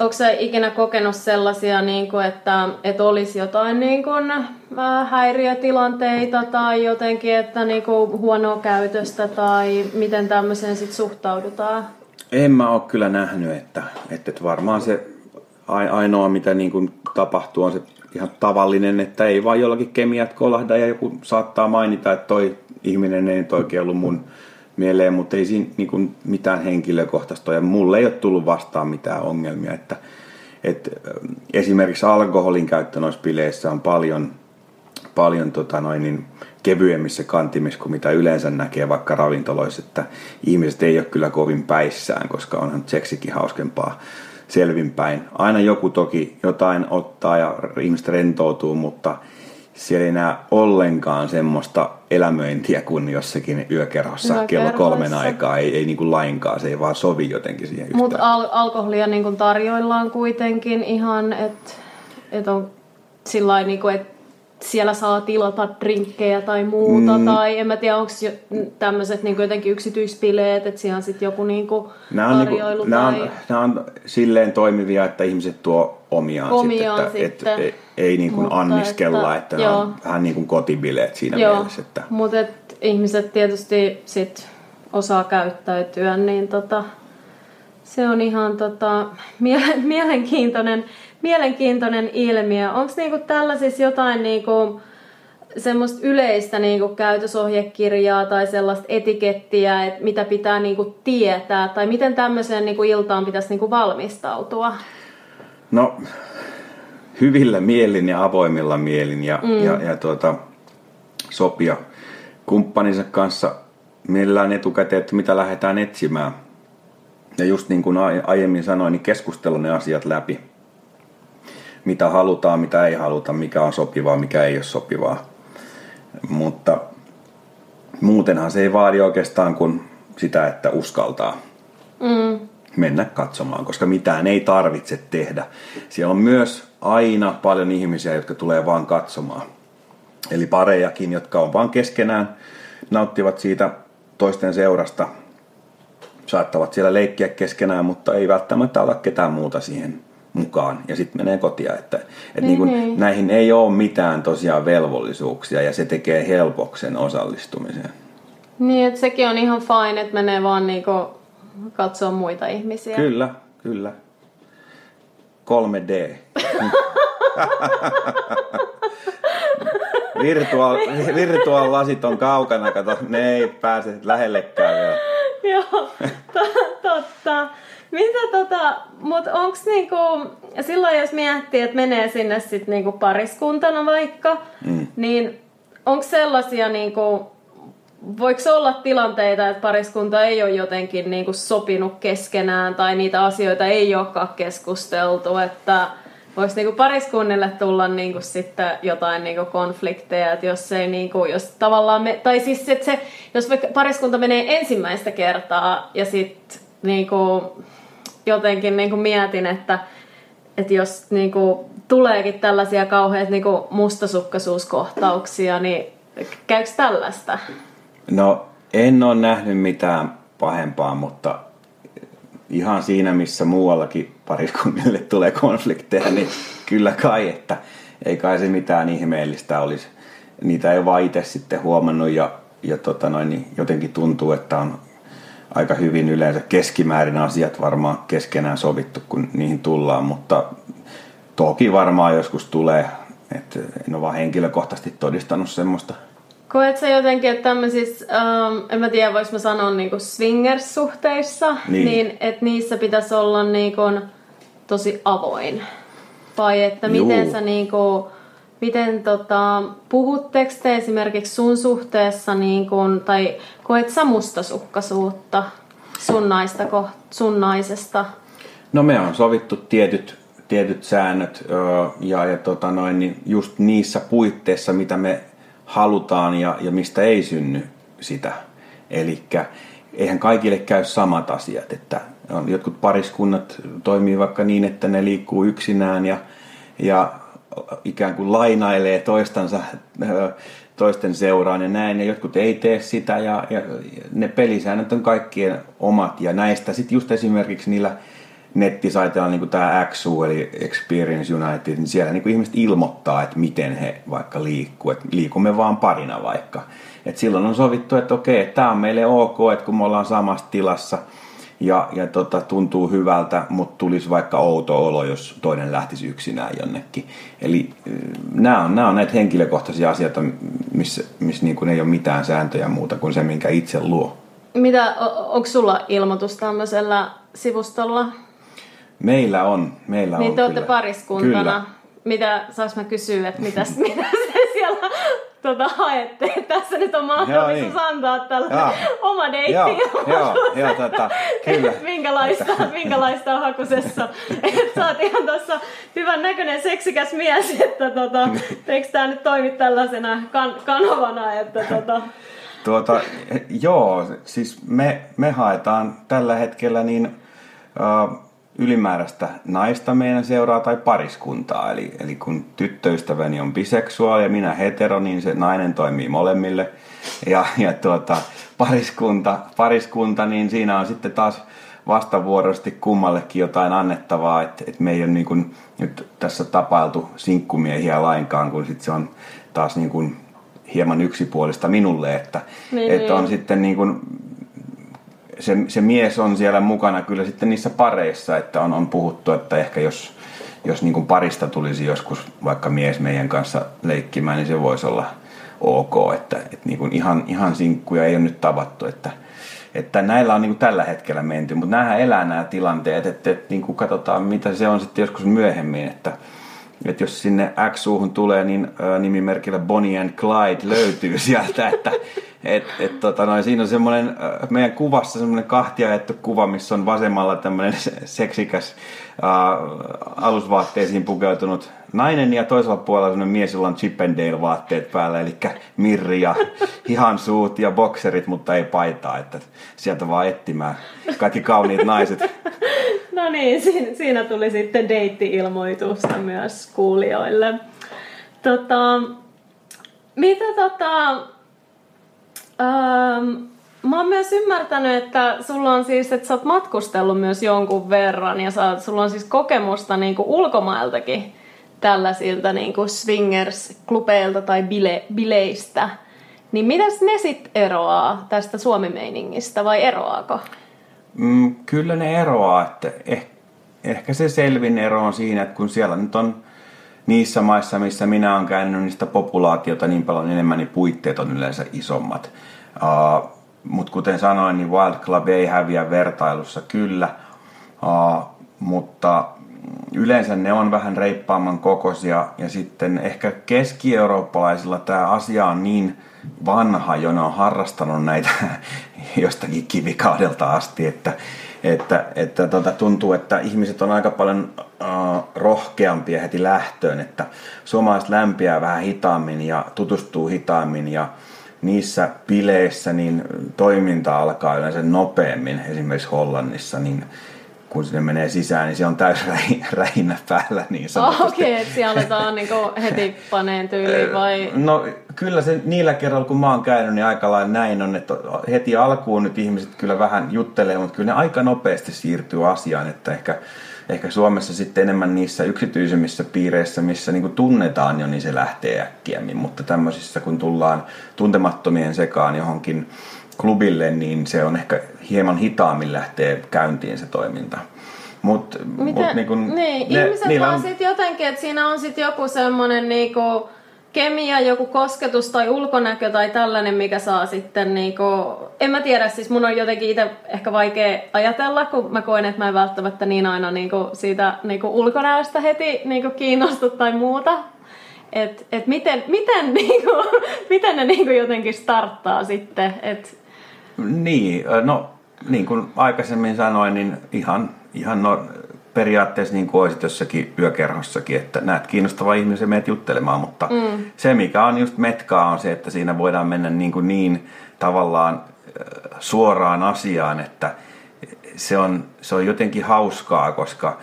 Speaker 2: Onko sä ikinä kokenut sellaisia, niin kuin, että, että olisi jotain niin kuin, äh, häiriötilanteita tai jotenkin, että niin kuin, huonoa käytöstä tai miten tämmöiseen sit suhtaudutaan?
Speaker 3: En mä ole kyllä nähnyt, että, että varmaan se ai- ainoa mitä niin kuin tapahtuu on se ihan tavallinen, että ei vaan jollakin kemiat kolahda ja joku saattaa mainita, että toi ihminen ei nyt oikein ollut mun mieleen, mutta ei siinä niin kuin mitään henkilökohtaista. Ja mulle ei ole tullut vastaan mitään ongelmia, että, että esimerkiksi alkoholin käyttö noissa bileissä on paljon, paljon tota noin, niin kevyemmissä kantimissa kuin mitä yleensä näkee vaikka ravintoloissa, että ihmiset ei ole kyllä kovin päissään, koska onhan seksikin hauskempaa selvinpäin. Aina joku toki jotain ottaa ja ihmiset rentoutuu, mutta siellä ei näe ollenkaan semmoista elämöintiä kuin jossakin yökerhossa, kello
Speaker 2: Yökerhoissa.
Speaker 3: kolmen aikaa. Ei, ei niin kuin lainkaan, se ei vaan sovi jotenkin siihen yhtään.
Speaker 2: Mutta al- alkoholia niin kuin tarjoillaan kuitenkin ihan, että et on sillä niin kuin, että siellä saa tilata drinkkejä tai muuta, mm. tai en mä tiedä, onko tämmöiset niin jotenkin yksityispileet, että siellä on sitten joku niin kuin
Speaker 3: Nämä on, niinku,
Speaker 2: tarjoilu
Speaker 3: nämä,
Speaker 2: tai...
Speaker 3: on, nämä on silleen toimivia, että ihmiset tuo omiaan,
Speaker 2: Omiaan
Speaker 3: sitten, että
Speaker 2: sitten.
Speaker 3: Et, ei niin kuin
Speaker 2: Mutta
Speaker 3: anniskella,
Speaker 2: että-
Speaker 3: että, että nämä on vähän niin kuin kotibileet siinä
Speaker 2: Joo,
Speaker 3: mielessä. Että,
Speaker 2: mutta ihmiset tietysti sit osaa käyttäytyä, niin tota, se on ihan tota, miele- <laughs> mielenkiintoinen, mielenkiintoinen ilmiö. Onko niinku tällaisissa jotain niinku, semmoista yleistä niinku käytösohjekirjaa tai sellaista etikettiä, että mitä pitää niinku tietää, tai miten tämmöiseen niinku iltaan pitäisi niinku valmistautua?
Speaker 3: no, hyvillä mielin ja avoimilla mielin ja, mm. ja, ja tuota, sopia kumppaninsa kanssa mielellään etukäteen, että mitä lähdetään etsimään. Ja just niin kuin ai- aiemmin sanoin, niin keskustella ne asiat läpi. Mitä halutaan, mitä ei haluta, mikä on sopivaa, mikä ei ole sopivaa. Mutta muutenhan se ei vaadi oikeastaan kuin sitä, että uskaltaa
Speaker 2: Mm.
Speaker 3: mennä katsomaan, koska mitään ei tarvitse tehdä. Siellä on myös aina paljon ihmisiä, jotka tulee vaan katsomaan. Eli parejakin, jotka on vaan keskenään, nauttivat siitä toisten seurasta, saattavat siellä leikkiä keskenään, mutta ei välttämättä olla ketään muuta siihen mukaan ja sitten menee kotia. Että, et niin kun,
Speaker 2: niin.
Speaker 3: näihin ei ole mitään tosiaan velvollisuuksia ja se tekee helpoksen osallistumiseen.
Speaker 2: Niin, että sekin on ihan fine, että menee vaan niinku katsoa muita ihmisiä.
Speaker 3: Kyllä, kyllä. 3D. <laughs> Virtual, virtual lasit on kaukana, kato, ne ei pääse lähellekään vielä. <laughs>
Speaker 2: Joo, to- totta. Mitä tota, mut onks niinku, silloin jos miettii, että menee sinne sit niinku pariskuntana vaikka, mm. niin onko sellaisia niinku, voiko olla tilanteita, että pariskunta ei ole jotenkin niinku sopinut keskenään tai niitä asioita ei olekaan keskusteltu, että voiko niinku pariskunnille tulla niinku sitten jotain niinku konflikteja, että jos ei niinku, jos tavallaan me, tai siis että se, jos pariskunta menee ensimmäistä kertaa ja sitten niinku, jotenkin niinku mietin, että että jos niinku, tuleekin tällaisia kauheita niinku, mustasukkaisuuskohtauksia, niin käykö tällaista?
Speaker 3: No en ole nähnyt mitään pahempaa, mutta ihan siinä, missä muuallakin pariskunnille tulee konflikteja, niin kyllä kai, että ei kai se mitään ihmeellistä olisi. Niitä ei vaan itse sitten huomannut ja, ja tota noin, niin jotenkin tuntuu, että on aika hyvin yleensä keskimäärin asiat varmaan keskenään sovittu, kun niihin tullaan, mutta toki varmaan joskus tulee, että en ole vaan henkilökohtaisesti todistanut semmoista.
Speaker 2: Koet sä jotenkin, että tämmöisissä, ähm, en mä tiedä vois mä sanoa niinku swingers-suhteissa, niin, niin että niissä pitäisi olla niinku tosi avoin? Vai että miten Juu. sä niinku, miten tota, puhut te esimerkiksi sun suhteessa niin kun, tai koet sä mustasukkaisuutta sun, naista, sun naisesta?
Speaker 3: No me on sovittu tietyt, tietyt säännöt ja, ja tota noin, niin just niissä puitteissa, mitä me halutaan ja, ja mistä ei synny sitä. Eli eihän kaikille käy samat asiat, että on, jotkut pariskunnat toimii vaikka niin, että ne liikkuu yksinään ja, ja ikään kuin lainailee toistansa toisten seuraan ja näin, ja jotkut ei tee sitä, ja, ja ne pelisäännöt on kaikkien omat, ja näistä sitten just esimerkiksi niillä nettisaiteilla niin tämä XU, eli Experience United, niin siellä niin ihmiset ilmoittaa, että miten he vaikka liikkuu, että liikumme vaan parina vaikka. Et silloin on sovittu, että okei, tämä on meille ok, että kun me ollaan samassa tilassa – ja, ja tota, tuntuu hyvältä, mutta tulisi vaikka outo olo, jos toinen lähtisi yksinään jonnekin. Eli nämä on, nämä on näitä henkilökohtaisia asioita, missä, missä niin ei ole mitään sääntöjä muuta kuin se, minkä itse luo.
Speaker 2: Mitä, onko sulla ilmoitus tämmöisellä sivustolla?
Speaker 3: Meillä on. Meillä
Speaker 2: niin
Speaker 3: on
Speaker 2: te olette pariskuntana. Kyllä. Mitä, saas mä kysyä, että <laughs> mitä, mitä se siellä tota, haette. Tässä nyt on mahdollisuus niin. antaa tällä oma deitti.
Speaker 3: Joo, joo, joo tota, kyllä.
Speaker 2: minkälaista, minkälaista on hakusessa. <laughs> että sä oot ihan tuossa hyvän näköinen seksikäs mies, että tota, eikö tää nyt toimi tällaisena kan- kanavana, että tota...
Speaker 3: Tuota, joo, siis me, me haetaan tällä hetkellä niin uh, ylimääräistä naista meidän seuraa tai pariskuntaa. Eli, eli kun tyttöystäväni on biseksuaali ja minä hetero, niin se nainen toimii molemmille. Ja, ja tuota, pariskunta, pariskunta, niin siinä on sitten taas vastavuoroisesti kummallekin jotain annettavaa, että, että me ei ole niin kuin nyt tässä tapailtu sinkkumiehiä lainkaan, kun sitten se on taas niin kuin hieman yksipuolista minulle, että, niin, että niin. on sitten niin kuin se, se mies on siellä mukana kyllä sitten niissä pareissa, että on, on puhuttu, että ehkä jos, jos niin kuin parista tulisi joskus vaikka mies meidän kanssa leikkimään, niin se voisi olla ok, että, että niin kuin ihan, ihan sinkkuja ei ole nyt tavattu, että, että näillä on niin kuin tällä hetkellä menty, mutta nämähän elää nämä tilanteet, että, että niin kuin katsotaan mitä se on sitten joskus myöhemmin, että, että jos sinne x tulee, niin nimimerkillä Bonnie and Clyde löytyy <laughs> sieltä, että et, et, tota noin, siinä on semmoinen, meidän kuvassa semmoinen kahtiaettu kuva, missä on vasemmalla tämmöinen seksikäs uh, alusvaatteisiin pukeutunut nainen ja toisella puolella semmoinen mies, jolla on Chippendale-vaatteet päällä, eli mirri ja hihansuut ja bokserit, mutta ei paitaa, että sieltä vaan etsimään kaikki kauniit naiset. <laughs>
Speaker 2: No niin, siinä tuli sitten deitti-ilmoitusta myös kuulijoille. Tota, mitä tota, ähm, mä oon myös ymmärtänyt, että sulla on siis, että sä oot matkustellut myös jonkun verran ja sä, sulla on siis kokemusta niin kuin ulkomailtakin tällaisilta niin kuin swingers-klubeilta tai bile, bileistä. Niin mitäs ne sitten eroaa tästä suomimeiningistä vai eroaako?
Speaker 3: Mm, kyllä ne eroaa, että eh, ehkä se selvin ero on siinä, että kun siellä nyt on niissä maissa, missä minä olen käynyt, niistä populaatiota niin paljon enemmän, niin puitteet on yleensä isommat. Uh, mutta kuten sanoin, niin Wild Club ei häviä vertailussa kyllä, uh, mutta yleensä ne on vähän reippaamman kokoisia ja sitten ehkä keski-eurooppalaisilla tämä asia on niin vanha, jo ne on harrastanut näitä <laughs> jostakin kivikaudelta asti, että, että, että tota, tuntuu, että ihmiset on aika paljon uh, rohkeampia heti lähtöön, että suomalaiset lämpiää vähän hitaammin ja tutustuu hitaammin ja niissä bileissä niin toiminta alkaa yleensä nopeammin, esimerkiksi Hollannissa, niin kun sinne menee sisään, niin se on täys <laughs> rähinä päällä niin sanotusti.
Speaker 2: Okei, okay, että siellä aletaan <laughs> niin heti paneen tyyliin vai?
Speaker 3: No kyllä se niillä kerralla, kun mä oon käynyt, niin aika lailla näin on, että heti alkuun nyt ihmiset kyllä vähän juttelee, mutta kyllä ne aika nopeasti siirtyy asiaan, että ehkä ehkä Suomessa sitten enemmän niissä yksityisemmissä piireissä, missä niin tunnetaan jo, niin se lähtee äkkiämmin. Mutta tämmöisissä, kun tullaan tuntemattomien sekaan johonkin klubille, niin se on ehkä hieman hitaammin lähtee käyntiin se toiminta.
Speaker 2: Mut, Miten, mut niin kun, niin, ne, ihmiset vaan on... sitten jotenkin, että siinä on sitten joku semmoinen niinku, kemia, joku kosketus tai ulkonäkö tai tällainen, mikä saa sitten niinku, en mä tiedä, siis mun on jotenkin itse ehkä vaikea ajatella, kun mä koen, että mä en välttämättä niin aina niinku siitä niinku ulkonäöstä heti niinku kiinnostu tai muuta. Et, et miten, miten, <laughs> niinku, miten ne niinku jotenkin starttaa sitten, et
Speaker 3: niin, no niin kuin aikaisemmin sanoin, niin ihan, ihan no, periaatteessa niin kuin olisit jossakin yökerhossakin, että näet kiinnostava ihmisen meet juttelemaan, mutta mm. se mikä on just metkaa on se, että siinä voidaan mennä niin, kuin niin tavallaan suoraan asiaan, että se on, se on jotenkin hauskaa, koska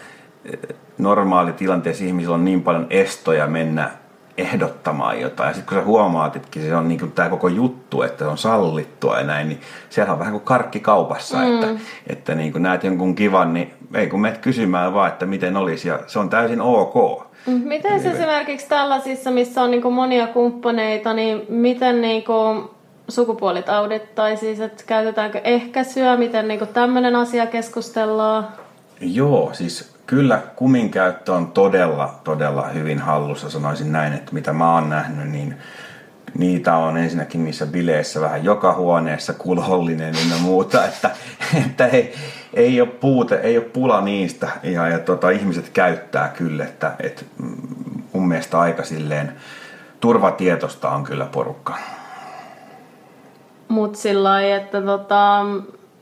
Speaker 3: normaali tilanteessa ihmisillä on niin paljon estoja mennä ehdottamaan jotain. Ja sitten kun sä huomaat, että se on niin tämä koko juttu, että se on sallittua ja näin, niin siellä on vähän kuin karkki kaupassa, mm. että, että niin kuin näet jonkun kivan, niin ei kun menet kysymään vaan, että miten olisi ja se on täysin ok.
Speaker 2: Mm, miten se esimerkiksi tällaisissa, missä on niin monia kumppaneita, niin miten niin kuin sukupuolitaudit tai siis, että käytetäänkö ehkäisyä, miten niin tämmöinen asia keskustellaan?
Speaker 3: Joo, siis kyllä kumin käyttö on todella, todella hyvin hallussa, sanoisin näin, että mitä mä oon nähnyt, niin niitä on ensinnäkin niissä bileissä vähän joka huoneessa kulhollinen ja muuta, <laughs> että, että ei, ei, ole puute, ei ole pula niistä ja, ja tota, ihmiset käyttää kyllä, että, että mun mielestä aika silleen turvatietosta on kyllä porukka.
Speaker 2: Mutta sillä että, tota,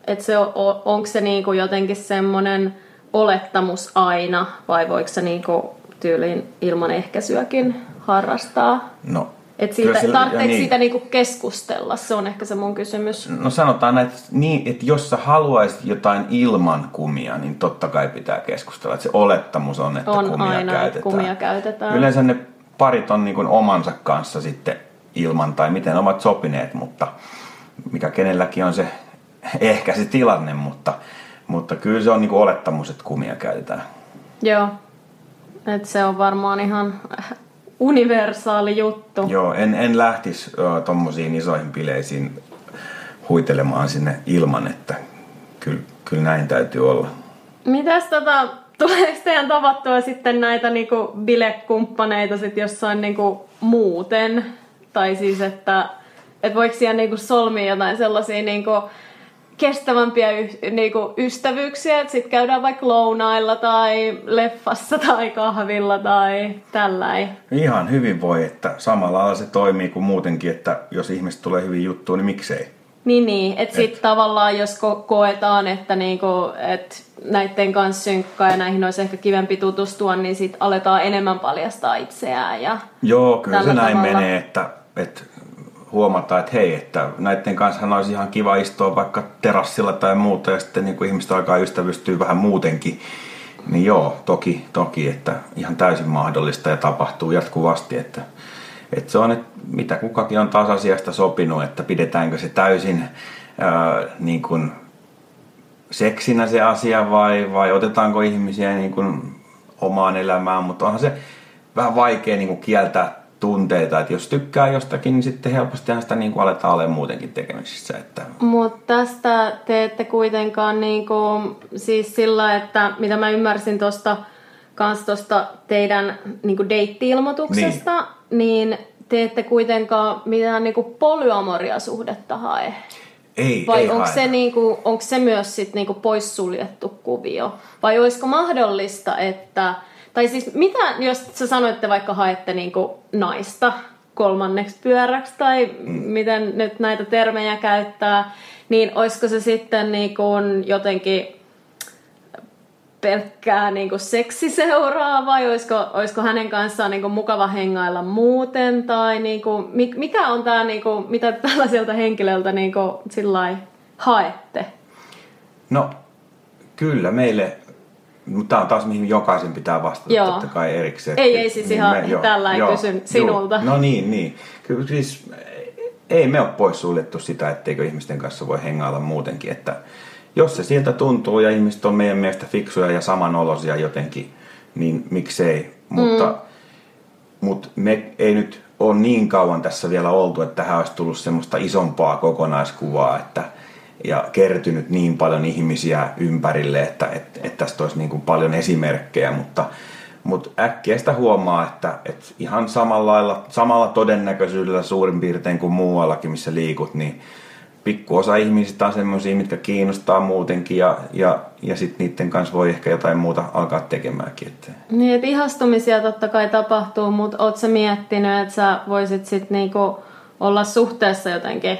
Speaker 2: että se on, onko se niinku jotenkin semmoinen olettamus aina, vai voiko se niinku tyyliin ilman ehkäisyäkin harrastaa?
Speaker 3: No,
Speaker 2: et siitä, sillä, tarvitseeko niin. siitä niinku keskustella? Se on ehkä se mun kysymys.
Speaker 3: No sanotaan näin, että, niin, että jos sä haluaisit jotain ilman kumia, niin totta kai pitää keskustella. Että se olettamus on, että
Speaker 2: on
Speaker 3: kumia
Speaker 2: aina,
Speaker 3: käytetään.
Speaker 2: kumia käytetään.
Speaker 3: Yleensä ne parit on niin omansa kanssa sitten ilman tai miten ovat sopineet, mutta mikä kenelläkin on se ehkä se tilanne, mutta mutta kyllä se on niinku olettamus, että kumia käytetään.
Speaker 2: Joo. Et se on varmaan ihan universaali juttu.
Speaker 3: Joo, en, en lähtisi uh, tommosiin isoihin bileisiin huitelemaan sinne ilman, että kyllä, kyllä näin täytyy olla.
Speaker 2: Mitäs tota, tuleeko teidän tavattua sitten näitä niinku bilekumppaneita sit jossain niinku muuten? Tai siis, että et voiko siellä niinku solmia jotain sellaisia niinku, kestävämpiä y- niinku ystävyyksiä, että sitten käydään vaikka lounailla tai leffassa tai kahvilla tai tälläin.
Speaker 3: Ihan hyvin voi, että samalla lailla se toimii kuin muutenkin, että jos ihmiset tulee hyvin juttuun, niin miksei.
Speaker 2: Niin, niin. että sitten et. tavallaan jos ko- koetaan, että niinku, et näiden kanssa synkkaa ja näihin olisi ehkä kivempi tutustua, niin sitten aletaan enemmän paljastaa itseään. Ja
Speaker 3: Joo, kyllä se näin tavalla. menee, että, että huomata, että hei, että näiden kanssa olisi ihan kiva istua vaikka terassilla tai muuta ja sitten niin kuin ihmiset alkaa ystävystyä vähän muutenkin. Niin joo, toki, toki, että ihan täysin mahdollista ja tapahtuu jatkuvasti, että, että se on, että mitä kukakin on taas asiasta sopinut, että pidetäänkö se täysin ää, niin kuin seksinä se asia vai, vai otetaanko ihmisiä niin kuin omaan elämään, mutta onhan se vähän vaikea niin kuin kieltää tunteita, että jos tykkää jostakin, niin sitten helposti sitä niin kuin aletaan olemaan muutenkin tekemisissä. Että...
Speaker 2: Mutta tästä te ette kuitenkaan niin kuin, siis sillä, että mitä mä ymmärsin tuosta kans tuosta teidän niin kuin deitti-ilmoituksesta, niin. niin te ette kuitenkaan mitään niin kuin polyamoria-suhdetta hae.
Speaker 3: Ei,
Speaker 2: Vai
Speaker 3: ei
Speaker 2: onko se, niinku, onko se myös sit niinku poissuljettu kuvio? Vai olisiko mahdollista, että tai siis mitä, jos sä sanoitte vaikka haette niinku naista kolmanneksi pyöräksi tai miten nyt näitä termejä käyttää, niin olisiko se sitten niinku jotenkin pelkkää niinku seksiseuraa vai olisiko, olisiko hänen kanssaan niinku mukava hengailla muuten tai niinku, mikä on tämä, niinku, mitä tällaiselta henkilöltä niinku, haette?
Speaker 3: No kyllä, meille mutta tämä on taas mihin jokaisen pitää vastata
Speaker 2: Joo.
Speaker 3: totta kai erikseen.
Speaker 2: Ei, ei siis ihan
Speaker 3: joo,
Speaker 2: tällä
Speaker 3: joo,
Speaker 2: kysyn sinulta.
Speaker 3: Joo. No niin, niin. Kyllä siis ei me ole poissuljettu sitä, etteikö ihmisten kanssa voi hengailla muutenkin, että jos se sieltä tuntuu ja ihmiset on meidän mielestä fiksuja ja samanoloisia jotenkin, niin miksei. Mutta, mm. mutta me ei nyt ole niin kauan tässä vielä oltu, että tähän olisi tullut semmoista isompaa kokonaiskuvaa, että ja kertynyt niin paljon ihmisiä ympärille, että, että, että tästä olisi niin kuin paljon esimerkkejä, mutta, mutta äkkiä sitä huomaa, että, että ihan samalla, lailla, samalla todennäköisyydellä suurin piirtein kuin muuallakin, missä liikut, niin pikkuosa ihmisistä on semmoisia, mitkä kiinnostaa muutenkin ja, ja, ja sitten niiden kanssa voi ehkä jotain muuta alkaa tekemäänkin. Että.
Speaker 2: Niin, että ihastumisia totta kai tapahtuu, mutta oot miettinyt, että sä voisit sitten niinku olla suhteessa jotenkin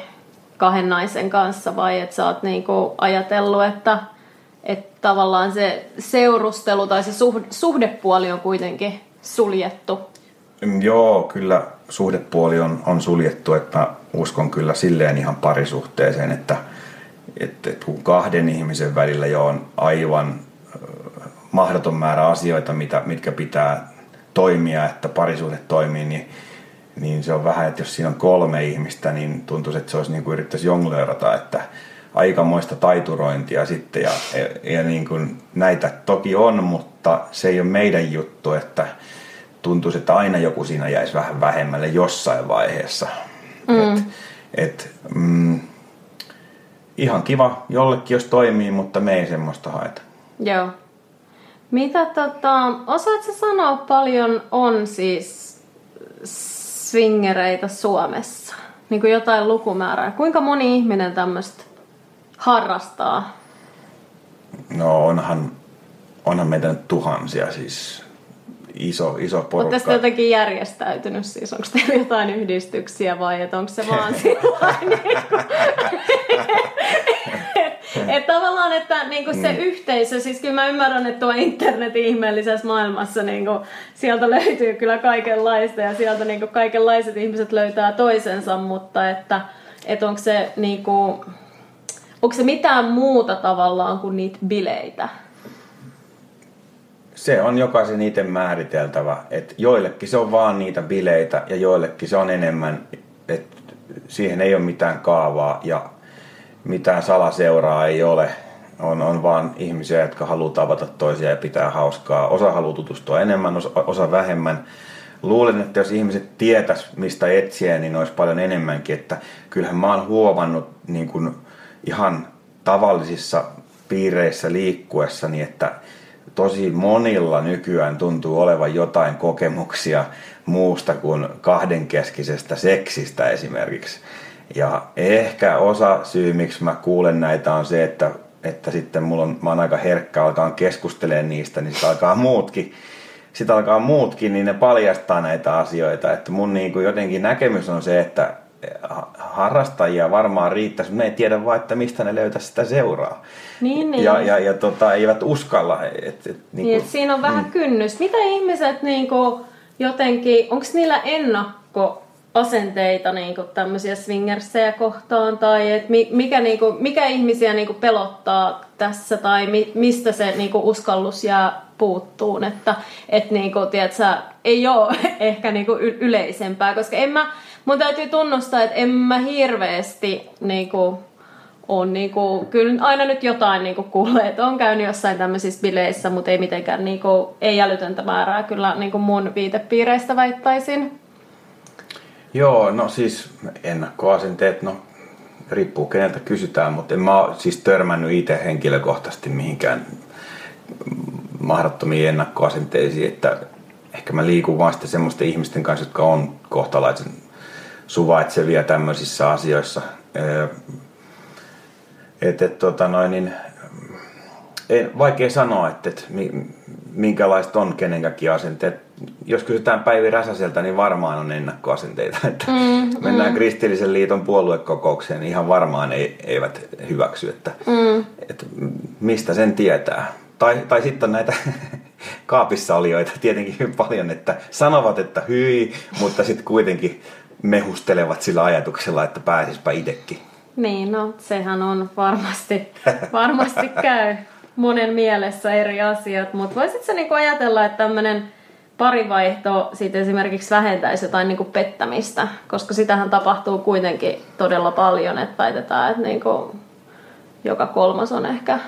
Speaker 2: kahden naisen kanssa vai että sä oot niinku ajatellut, että, että tavallaan se seurustelu tai se suhde, suhdepuoli on kuitenkin suljettu?
Speaker 3: Joo, kyllä suhdepuoli on, on suljettu, että uskon kyllä silleen ihan parisuhteeseen, että, että, että kun kahden ihmisen välillä jo on aivan mahdoton määrä asioita, mitä, mitkä pitää toimia, että parisuhde toimii, niin, niin se on vähän, että jos siinä on kolme ihmistä, niin tuntuu, että se olisi niin kuin yrittäisi jongleerata, että aikamoista taiturointia sitten. Ja, ja, ja niin kuin näitä toki on, mutta se ei ole meidän juttu, että tuntuisi, että aina joku siinä jäisi vähän vähemmälle jossain vaiheessa. Mm. Et, et, mm, ihan kiva jollekin, jos toimii, mutta me ei semmoista haeta.
Speaker 2: Joo. Mitä tota, osaatko sanoa paljon on siis swingereitä Suomessa? Niin kuin jotain lukumäärää. Kuinka moni ihminen tämmöistä harrastaa?
Speaker 3: No onhan, onhan meitä nyt tuhansia siis iso, iso porukka.
Speaker 2: Oletteko te jotenkin järjestäytynyt siis? Onko teillä jotain yhdistyksiä vai onko se vaan <laughs> sillä <laughs> että tavallaan, että niinku se mm. yhteisö, siis kyllä mä ymmärrän, että tuo internetin ihmeellisessä maailmassa niinku, sieltä löytyy kyllä kaikenlaista ja sieltä niinku, kaikenlaiset ihmiset löytää toisensa, mutta että et onko se niinku, onko se mitään muuta tavallaan kuin niitä bileitä?
Speaker 3: se on jokaisen itse määriteltävä. Että joillekin se on vaan niitä bileitä ja joillekin se on enemmän, että siihen ei ole mitään kaavaa ja mitään salaseuraa ei ole. On, on vaan ihmisiä, jotka haluaa tavata toisia ja pitää hauskaa. Osa haluaa tutustua enemmän, osa, vähemmän. Luulen, että jos ihmiset tietäis mistä etsiä, niin olisi paljon enemmänkin. Että kyllähän mä oon huomannut niin kuin ihan tavallisissa piireissä liikkuessani, että tosi monilla nykyään tuntuu olevan jotain kokemuksia muusta kuin kahdenkeskisestä seksistä esimerkiksi. Ja ehkä osa syy, miksi mä kuulen näitä on se, että, että sitten mulla on, mä oon aika herkkä alkaa keskustelemaan niistä, niin sitten alkaa muutkin sitten alkaa muutkin, niin ne paljastaa näitä asioita. Että mun niin kuin jotenkin näkemys on se, että harrastajia varmaan riittäisi, mutta ne ei tiedä vaan, että mistä ne löytäisi sitä seuraa.
Speaker 2: Niin, niin.
Speaker 3: Ja, ja, ja tota, eivät uskalla. Et, et,
Speaker 2: niin, niin että siinä on vähän mm. kynnys. Mitä ihmiset niin kuin, jotenkin, onko niillä ennakko asenteita niin kuin tämmöisiä swingersseja kohtaan tai et mikä, niin kuin, mikä ihmisiä niin kuin pelottaa tässä tai mi, mistä se niin kuin uskallus jää puuttuun, että et, niin kuin, tiedätkö, ei ole <laughs> ehkä niin kuin yleisempää, koska en mä, mun täytyy tunnustaa, että en mä hirveästi niinku, on niinku, kyllä aina nyt jotain niinku kuulee, että on käynyt jossain tämmöisissä bileissä, mutta ei mitenkään niinku, ei älytöntä määrää kyllä niinku mun viitepiireistä väittäisin.
Speaker 3: Joo, no siis ennakkoasenteet, no riippuu keneltä kysytään, mutta en mä ole siis törmännyt itse henkilökohtaisesti mihinkään mahdottomiin ennakkoasenteisiin, että ehkä mä liikun vaan sitten semmoisten ihmisten kanssa, jotka on kohtalaisen suvaitsevia tämmöisissä asioissa. Että et, tota noin, niin, en, vaikea sanoa, että et, minkälaista on kenenkäkin asenteet. Jos kysytään Päivi Räsäseltä, niin varmaan on ennakkoasenteita. <laughs> Että mm, mennään mm. kristillisen liiton puoluekokoukseen, niin ihan varmaan ei, eivät hyväksy, että, mm. että mistä sen tietää. Tai, tai sitten on näitä <laughs> kaapissa olijoita tietenkin paljon, että sanovat, että hyi, mutta sitten kuitenkin mehustelevat sillä ajatuksella, että pääsispä itsekin.
Speaker 2: Niin, no sehän on varmasti, varmasti käy. monen mielessä eri asiat, mutta voisitko niinku ajatella, että tämmöinen parivaihto sitten esimerkiksi vähentäisi jotain niinku pettämistä, koska sitähän tapahtuu kuitenkin todella paljon, että väitetään, että niinku joka kolmas on ehkä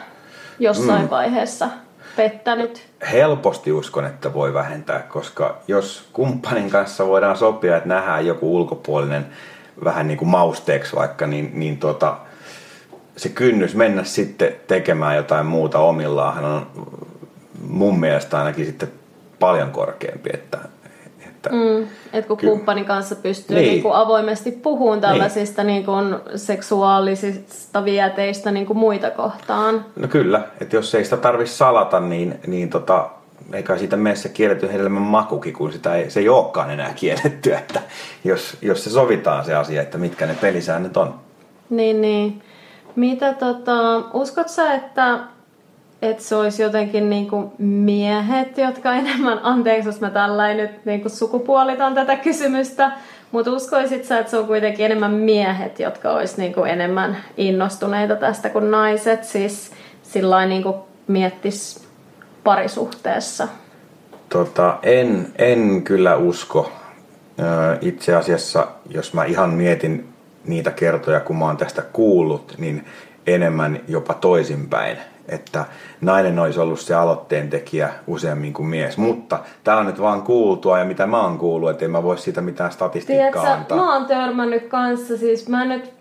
Speaker 2: jossain mm. vaiheessa pettänyt.
Speaker 3: Helposti uskon, että voi vähentää, koska jos kumppanin kanssa voidaan sopia, että nähdään joku ulkopuolinen vähän niin kuin mausteeksi vaikka, niin, niin tota, se kynnys mennä sitten tekemään jotain muuta omillaan on mun mielestä ainakin sitten paljon korkeampi, että
Speaker 2: että mm, et kun ky- kumppanin kanssa pystyy niin. Niin kuin avoimesti puhumaan tällaisista niin. Niin kuin seksuaalisista vieteistä niin kuin muita kohtaan.
Speaker 3: No kyllä, että jos ei sitä tarvitse salata, niin, niin tota, eikä siitä mene se kielletty hedelmän makukin, kun sitä ei, se ei olekaan enää kielletty, että jos, jos se sovitaan se asia, että mitkä ne pelisäännöt on.
Speaker 2: Niin, niin. Mitä tota, uskot sä, että että se olisi jotenkin niinku miehet, jotka enemmän, <laughs> anteeksi jos mä tällainen nyt niinku sukupuolitan tätä kysymystä, mutta uskoisit sä, että se on kuitenkin enemmän miehet, jotka olisi niinku enemmän innostuneita tästä kuin naiset, siis sillä niinku miettis parisuhteessa?
Speaker 3: Tota, en, en kyllä usko. Itse asiassa, jos mä ihan mietin niitä kertoja, kun mä oon tästä kuullut, niin enemmän jopa toisinpäin että nainen olisi ollut se aloitteen tekijä useammin kuin mies. Mutta tämä on nyt vaan kuultua ja mitä mä oon kuullut, että en mä voi siitä mitään statistiikkaa Tiedätkö, antaa.
Speaker 2: Mä oon törmännyt kanssa, siis mä nyt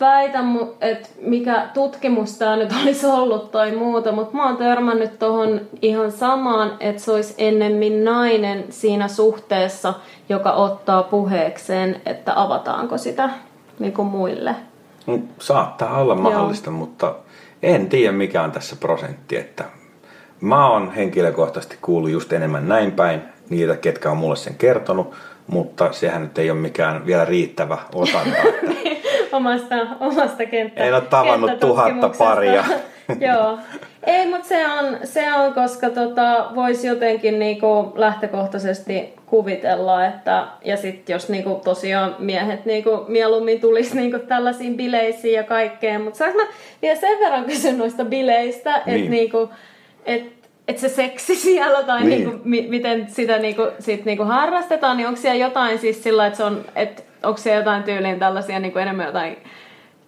Speaker 2: väitä, että mikä tutkimus tämä nyt <laughs> olisi ollut tai muuta, mutta mä oon törmännyt tuohon ihan samaan, että se olisi ennemmin nainen siinä suhteessa, joka ottaa puheekseen, että avataanko sitä niin kuin muille.
Speaker 3: No, saattaa olla mahdollista, Joo. mutta en tiedä mikä on tässä prosentti, että mä oon henkilökohtaisesti kuullut just enemmän näin päin niitä, ketkä on mulle sen kertonut, mutta sehän nyt ei ole mikään vielä riittävä otanta. <laughs>
Speaker 2: Niin, omasta, omasta kenttä,
Speaker 3: En ole tavannut tuhatta paria. <laughs>
Speaker 2: Joo. Ei, mutta se on, se on koska tota, voisi jotenkin niinku lähtökohtaisesti kuvitella, että ja sitten jos niinku tosiaan miehet niinku mieluummin tulisi niinku tällaisiin bileisiin ja kaikkeen, mutta saanko mä vielä sen verran kysyä noista bileistä, niin. että niinku, et, et se seksi siellä tai niin. niinku, mi, miten sitä niinku, sit niinku harrastetaan, niin onko siellä jotain siis sillä, että se on, että onko siellä jotain tyyliin tällaisia niinku enemmän jotain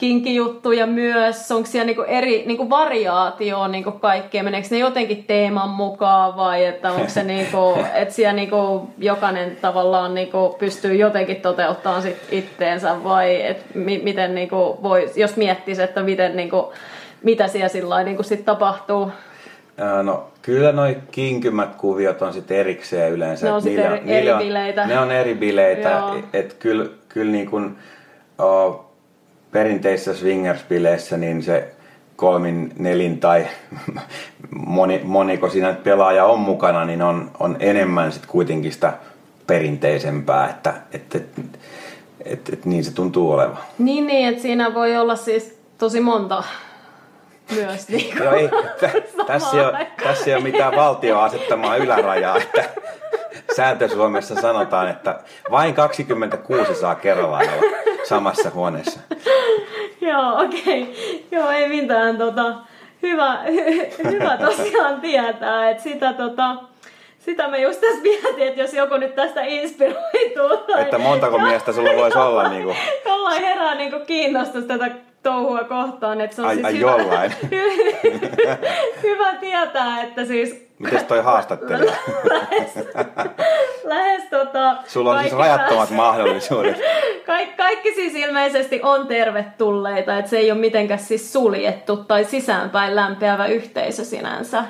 Speaker 2: kinkijuttuja myös? Onko siellä niinku eri niinku variaatio niinku kaikkea? Meneekö ne jotenkin teeman mukaan vai että onko se niinku, <laughs> että siellä niinku jokainen tavallaan niinku pystyy jotenkin toteuttamaan sit itteensä vai et mi- miten niinku voi, jos miettisi, että miten niinku, mitä siellä sillä niinku sit tapahtuu?
Speaker 3: No kyllä noi kinkymät kuviot on sitten erikseen yleensä.
Speaker 2: Ne on sitten eri, eri bileitä.
Speaker 3: Ne on eri bileitä, että kyllä, kyllä niin kuin, oh, perinteisissä swingers-bileissä niin se kolmin, nelin tai <laughs> moni, moniko siinä pelaaja on mukana, niin on, on enemmän sit kuitenkin sitä perinteisempää, että että että että että niin se tuntuu olevan.
Speaker 2: Niin, niin, että siinä voi olla siis tosi monta myös. Niin
Speaker 3: Joo, ei, t- <laughs> tässä, ei ole, tässä ei ole mitään valtio asettamaa ylärajaa, että sääntö Suomessa sanotaan, että vain 26 saa kerrallaan olla samassa huoneessa. <laughs>
Speaker 2: Joo, okei. Okay. Joo, ei mitään. Tota, hyvä, <laughs> hyvä tosiaan tietää, että sitä tota, sitä me just tässä mietin, että jos joku nyt tästä inspiroituu.
Speaker 3: Tai että montako miestä sulla voisi olla niin kuin...
Speaker 2: Jollain herää niin kuin kiinnostus tätä touhua kohtaan. Että se on
Speaker 3: ai,
Speaker 2: siis
Speaker 3: ai
Speaker 2: hyvä,
Speaker 3: jollain. <laughs>
Speaker 2: hyvä tietää, että siis
Speaker 3: Mites toi haastattelija?
Speaker 2: lähes, lähes tota...
Speaker 3: Sulla on siis rajattomat mahdollisuudet.
Speaker 2: Kaik, kaikki siis ilmeisesti on tervetulleita, että se ei ole mitenkään siis suljettu tai sisäänpäin lämpeävä yhteisö sinänsä.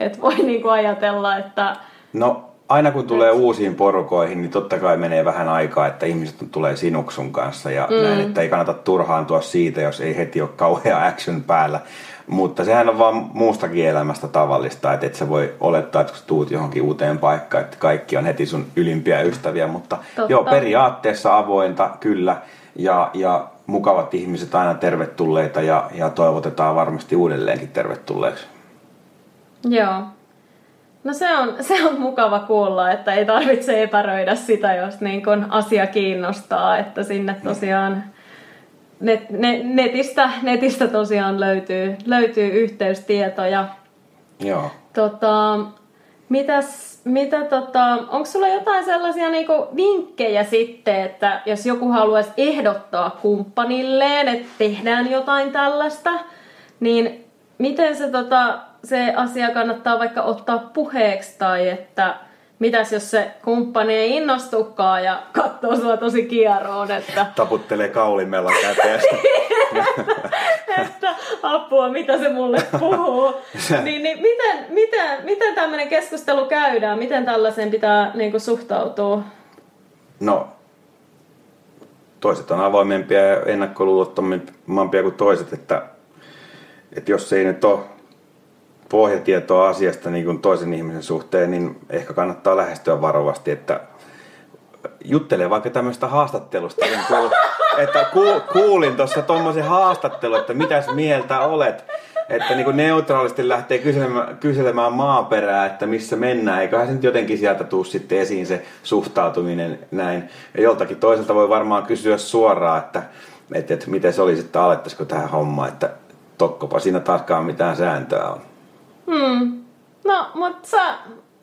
Speaker 2: Että voi niinku ajatella, että...
Speaker 3: No aina kun tulee uusiin porukoihin, niin totta kai menee vähän aikaa, että ihmiset tulee sinuksun kanssa ja mm. näin, että ei kannata turhaantua siitä, jos ei heti ole kauhea <laughs> action päällä. Mutta sehän on vaan muustakin elämästä tavallista, että et sä voi olettaa, että kun tuut johonkin uuteen paikkaan, että kaikki on heti sun ylimpiä ystäviä, mutta Totta. joo, periaatteessa avointa kyllä ja, ja mukavat ihmiset aina tervetulleita ja, ja toivotetaan varmasti uudelleenkin tervetulleeksi.
Speaker 2: Joo. No se on, <laughs> se on mukava kuulla, että ei tarvitse epäröidä sitä, jos niin kun asia kiinnostaa, että sinne tosiaan net, net, netistä, netistä tosiaan löytyy, löytyy yhteystietoja.
Speaker 3: Joo.
Speaker 2: Tota, mitäs, mitä tota, onko sulla jotain sellaisia niinku vinkkejä sitten, että jos joku haluaisi ehdottaa kumppanilleen, että tehdään jotain tällaista, niin miten se, tota, se asia kannattaa vaikka ottaa puheeksi tai että mitäs jos se kumppani ei innostukaan ja katsoo sua tosi kieroon, että...
Speaker 3: Taputtelee kaulimella käteestä. <laughs>
Speaker 2: että apua, mitä se mulle puhuu. <laughs> niin, niin miten, miten, miten tämmöinen keskustelu käydään? Miten tällaiseen pitää niin kuin, suhtautua?
Speaker 3: No, toiset on avoimempia ja ennakkoluulottomampia kuin toiset, että, että jos ei nyt ole pohjatietoa asiasta niin kuin toisen ihmisen suhteen, niin ehkä kannattaa lähestyä varovasti, että juttelee vaikka tämmöistä haastattelusta, niin kuul, <laughs> että ku, kuulin tuossa tuommoisen haastattelun, että mitäs mieltä olet, että niin kuin neutraalisti lähtee kyselemään, kyselemään maaperää, että missä mennään, eiköhän se nyt jotenkin sieltä tuu sitten esiin se suhtautuminen näin. Ja joltakin toiselta voi varmaan kysyä suoraan, että, että, että miten se olisi, että alettaisiko tähän hommaan, että tokkopa siinä taaskaan mitään sääntöä on.
Speaker 2: Hmm. No, mutta sä,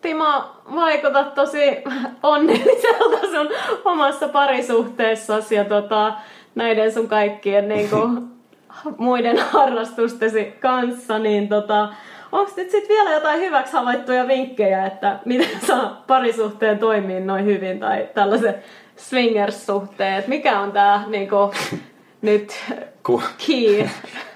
Speaker 2: Timo, vaikutat tosi onnelliselta sun omassa parisuhteessasi ja tota, näiden sun kaikkien niin kuin, <laughs> muiden harrastustesi kanssa, niin tota, onko nyt sitten vielä jotain hyväksi havaittuja vinkkejä, että miten <laughs> saa parisuhteen toimii noin hyvin tai tällaiset swingers-suhteet? Mikä on tämä niinku, <laughs> nyt Ku, key?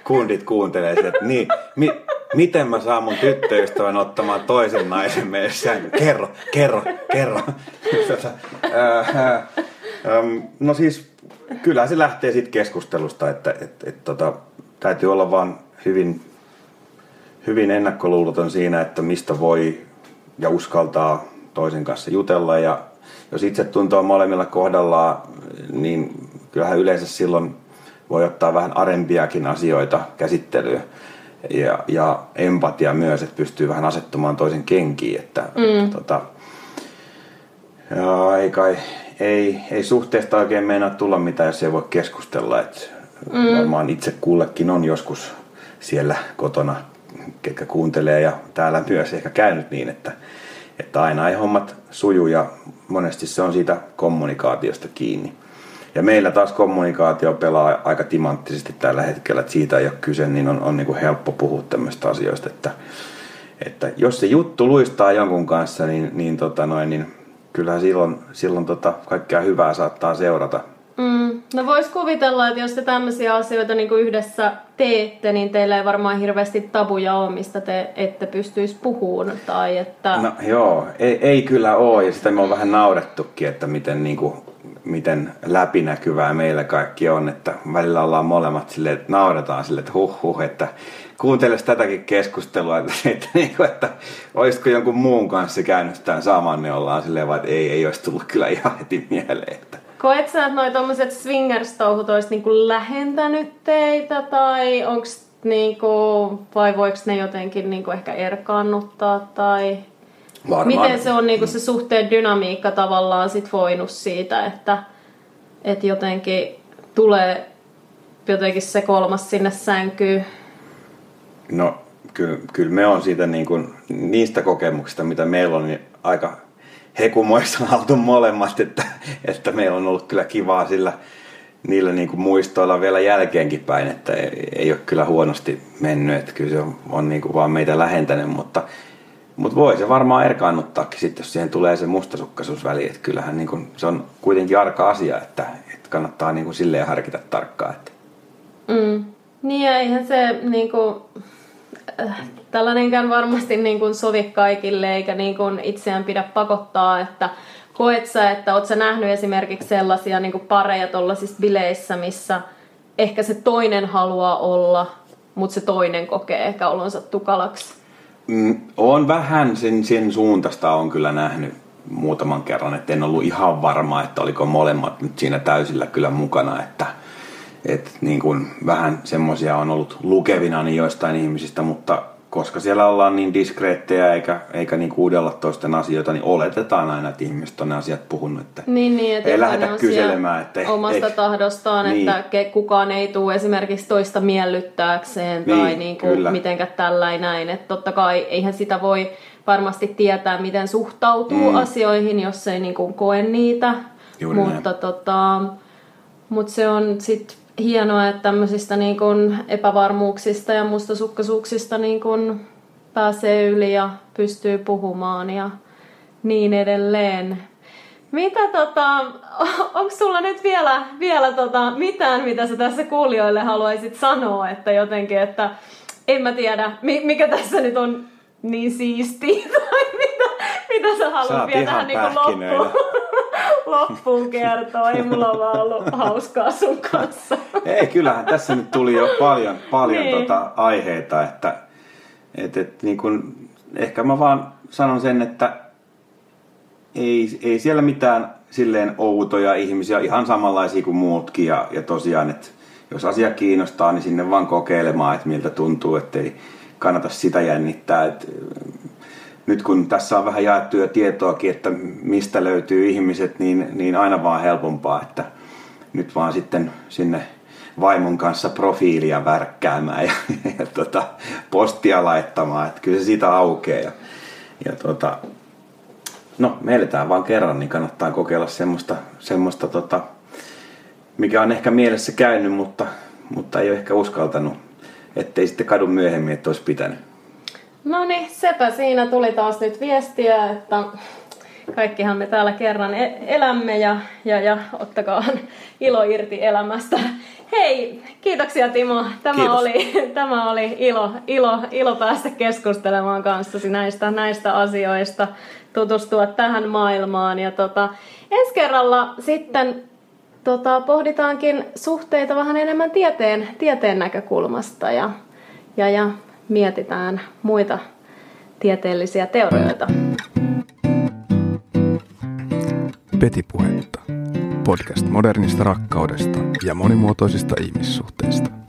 Speaker 3: Kundit kuuntelee että niin, mi, miten mä saan mun tyttöystävän ottamaan toisen naisen meidän Kerro, kerro, kerro. no siis, kyllä se lähtee siitä keskustelusta, että et, et, tota, täytyy olla vaan hyvin, hyvin ennakkoluuloton siinä, että mistä voi ja uskaltaa toisen kanssa jutella. Ja jos itse tuntuu molemmilla kohdallaan, niin kyllähän yleensä silloin voi ottaa vähän arempiakin asioita käsittelyyn ja, ja empatia myös, että pystyy vähän asettumaan toisen kenkiin, että, mm. tota, ja ei kai, ei, ei suhteesta oikein meinaa tulla mitään, jos ei voi keskustella, että mm. varmaan itse kullekin on joskus siellä kotona, ketkä kuuntelee ja täällä myös ehkä käynyt niin, että, että aina ei hommat suju ja monesti se on siitä kommunikaatiosta kiinni. Ja meillä taas kommunikaatio pelaa aika timanttisesti tällä hetkellä, että siitä ei ole kyse, niin on, on niin kuin helppo puhua tämmöistä asioista, että, että jos se juttu luistaa jonkun kanssa, niin, niin, tota noin, niin kyllähän silloin, silloin tota kaikkea hyvää saattaa seurata.
Speaker 2: Mm. No vois kuvitella, että jos te tämmöisiä asioita niin kuin yhdessä teette, niin teillä ei varmaan hirveästi tabuja ole, mistä te ette pystyisi puhumaan. Tai että...
Speaker 3: No joo, ei, ei kyllä ole ja sitä me on vähän naurettukin, että miten niin kuin miten läpinäkyvää meillä kaikki on, että välillä ollaan molemmat silleen, että nauretaan silleen, että huh huh, että kuunteles tätäkin keskustelua, <laughs> että, että, että, että olisiko jonkun muun kanssa käynyt tämän saman, niin ollaan silleen vaan, että ei, ei olisi tullut kyllä ihan heti mieleen. Että.
Speaker 2: Koet sä, että noi tommoset swingers-touhut olisi niinku lähentänyt teitä tai onks niinku, vai voiko ne jotenkin niinku ehkä erkaannuttaa tai Varmaan. Miten se on niinku se suhteen dynamiikka tavallaan sit voinut siitä, että, että jotenkin tulee jotenkin se kolmas sinne sänkyyn?
Speaker 3: No kyllä, kyllä me on siitä niin kuin, niistä kokemuksista, mitä meillä on, niin aika hekumoissa <laughs> oltu molemmat, että, että meillä on ollut kyllä kivaa sillä niillä niin kuin muistoilla vielä jälkeenkin päin, että ei, ei ole kyllä huonosti mennyt, että kyllä se on, on niin kuin vaan meitä lähentänyt, mutta mutta voi se varmaan erkaannuttaakin sitten, jos siihen tulee se mustasukkaisuus väliin. Että kyllähän niin kun, se on kuitenkin arka asia, että, että kannattaa niin kun silleen harkita tarkkaan. Että.
Speaker 2: Mm. Niin ja eihän se niin kuin, äh, tällainenkään varmasti niin kuin sovi kaikille eikä niin kuin itseään pidä pakottaa, että koet sä, että oot sä nähnyt esimerkiksi sellaisia niin kuin pareja tuollaisissa bileissä, missä ehkä se toinen haluaa olla, mutta se toinen kokee ehkä olonsa tukalaksi?
Speaker 3: Mm, on vähän sen, sen suuntaista on kyllä nähnyt muutaman kerran, että en ollut ihan varma, että oliko molemmat nyt siinä täysillä kyllä mukana, että et niin kuin vähän semmoisia on ollut lukevina niin joistain ihmisistä, mutta koska siellä ollaan niin diskreettejä eikä, eikä niin kuudella toisten asioita, niin oletetaan aina, että ihmiset on ne asiat puhunut. Että
Speaker 2: niin, niin, että
Speaker 3: ei lähdetä kyselemään.
Speaker 2: Että omasta et, tahdostaan, niin. että kukaan ei tule esimerkiksi toista miellyttääkseen niin, tai niin kuin mitenkä tällainen näin. Että totta kai eihän sitä voi varmasti tietää, miten suhtautuu mm. asioihin, jos ei niin kuin koe niitä. Juuri mutta, tota, mutta se on sitten hienoa, että tämmöisistä niin kun epävarmuuksista ja mustasukkaisuuksista niin kun pääsee yli ja pystyy puhumaan ja niin edelleen. Mitä tota, <laughs> onko sulla nyt vielä, vielä tota, mitään, mitä sä tässä kuulijoille haluaisit sanoa, että jotenkin, että en mä tiedä, mikä tässä nyt on niin siisti <laughs> tai mitä, mitä sä haluat vielä tähän niin loppuun, <laughs> loppuun kertoa. Ei mulla vaan ollut hauskaa sun kanssa.
Speaker 3: Ei, kyllähän tässä nyt tuli jo paljon, paljon niin. tota aiheita, että et, et, niin kun, ehkä mä vaan sanon sen, että ei, ei siellä mitään silleen outoja ihmisiä, ihan samanlaisia kuin muutkin ja, ja tosiaan, että jos asia kiinnostaa, niin sinne vaan kokeilemaan, että miltä tuntuu, ettei kannata sitä jännittää. Et, nyt kun tässä on vähän jaettu jo tietoakin, että mistä löytyy ihmiset, niin, niin aina vaan helpompaa, että nyt vaan sitten sinne vaimon kanssa profiilia värkkäämään ja, ja tota, postia laittamaan, että kyllä se siitä aukeaa. Ja, ja tota, no, me eletään vaan kerran, niin kannattaa kokeilla semmoista, semmoista tota, mikä on ehkä mielessä käynyt, mutta, mutta ei ole ehkä uskaltanut, ettei sitten kadu myöhemmin, että olisi pitänyt.
Speaker 2: No niin, sepä siinä tuli taas nyt viestiä, että kaikkihan me täällä kerran e- elämme ja, ja, ja ottakaa ilo irti elämästä. Hei, kiitoksia Timo. Tämä oli, tämä oli ilo, ilo, ilo päästä keskustelemaan kanssasi näistä, näistä asioista, tutustua tähän maailmaan. Ja tota, ensi kerralla sitten tota, pohditaankin suhteita vähän enemmän tieteen, tieteen näkökulmasta ja, ja, ja mietitään muita tieteellisiä teorioita.
Speaker 1: Petipuhetta. Podcast modernista rakkaudesta ja monimuotoisista ihmissuhteista.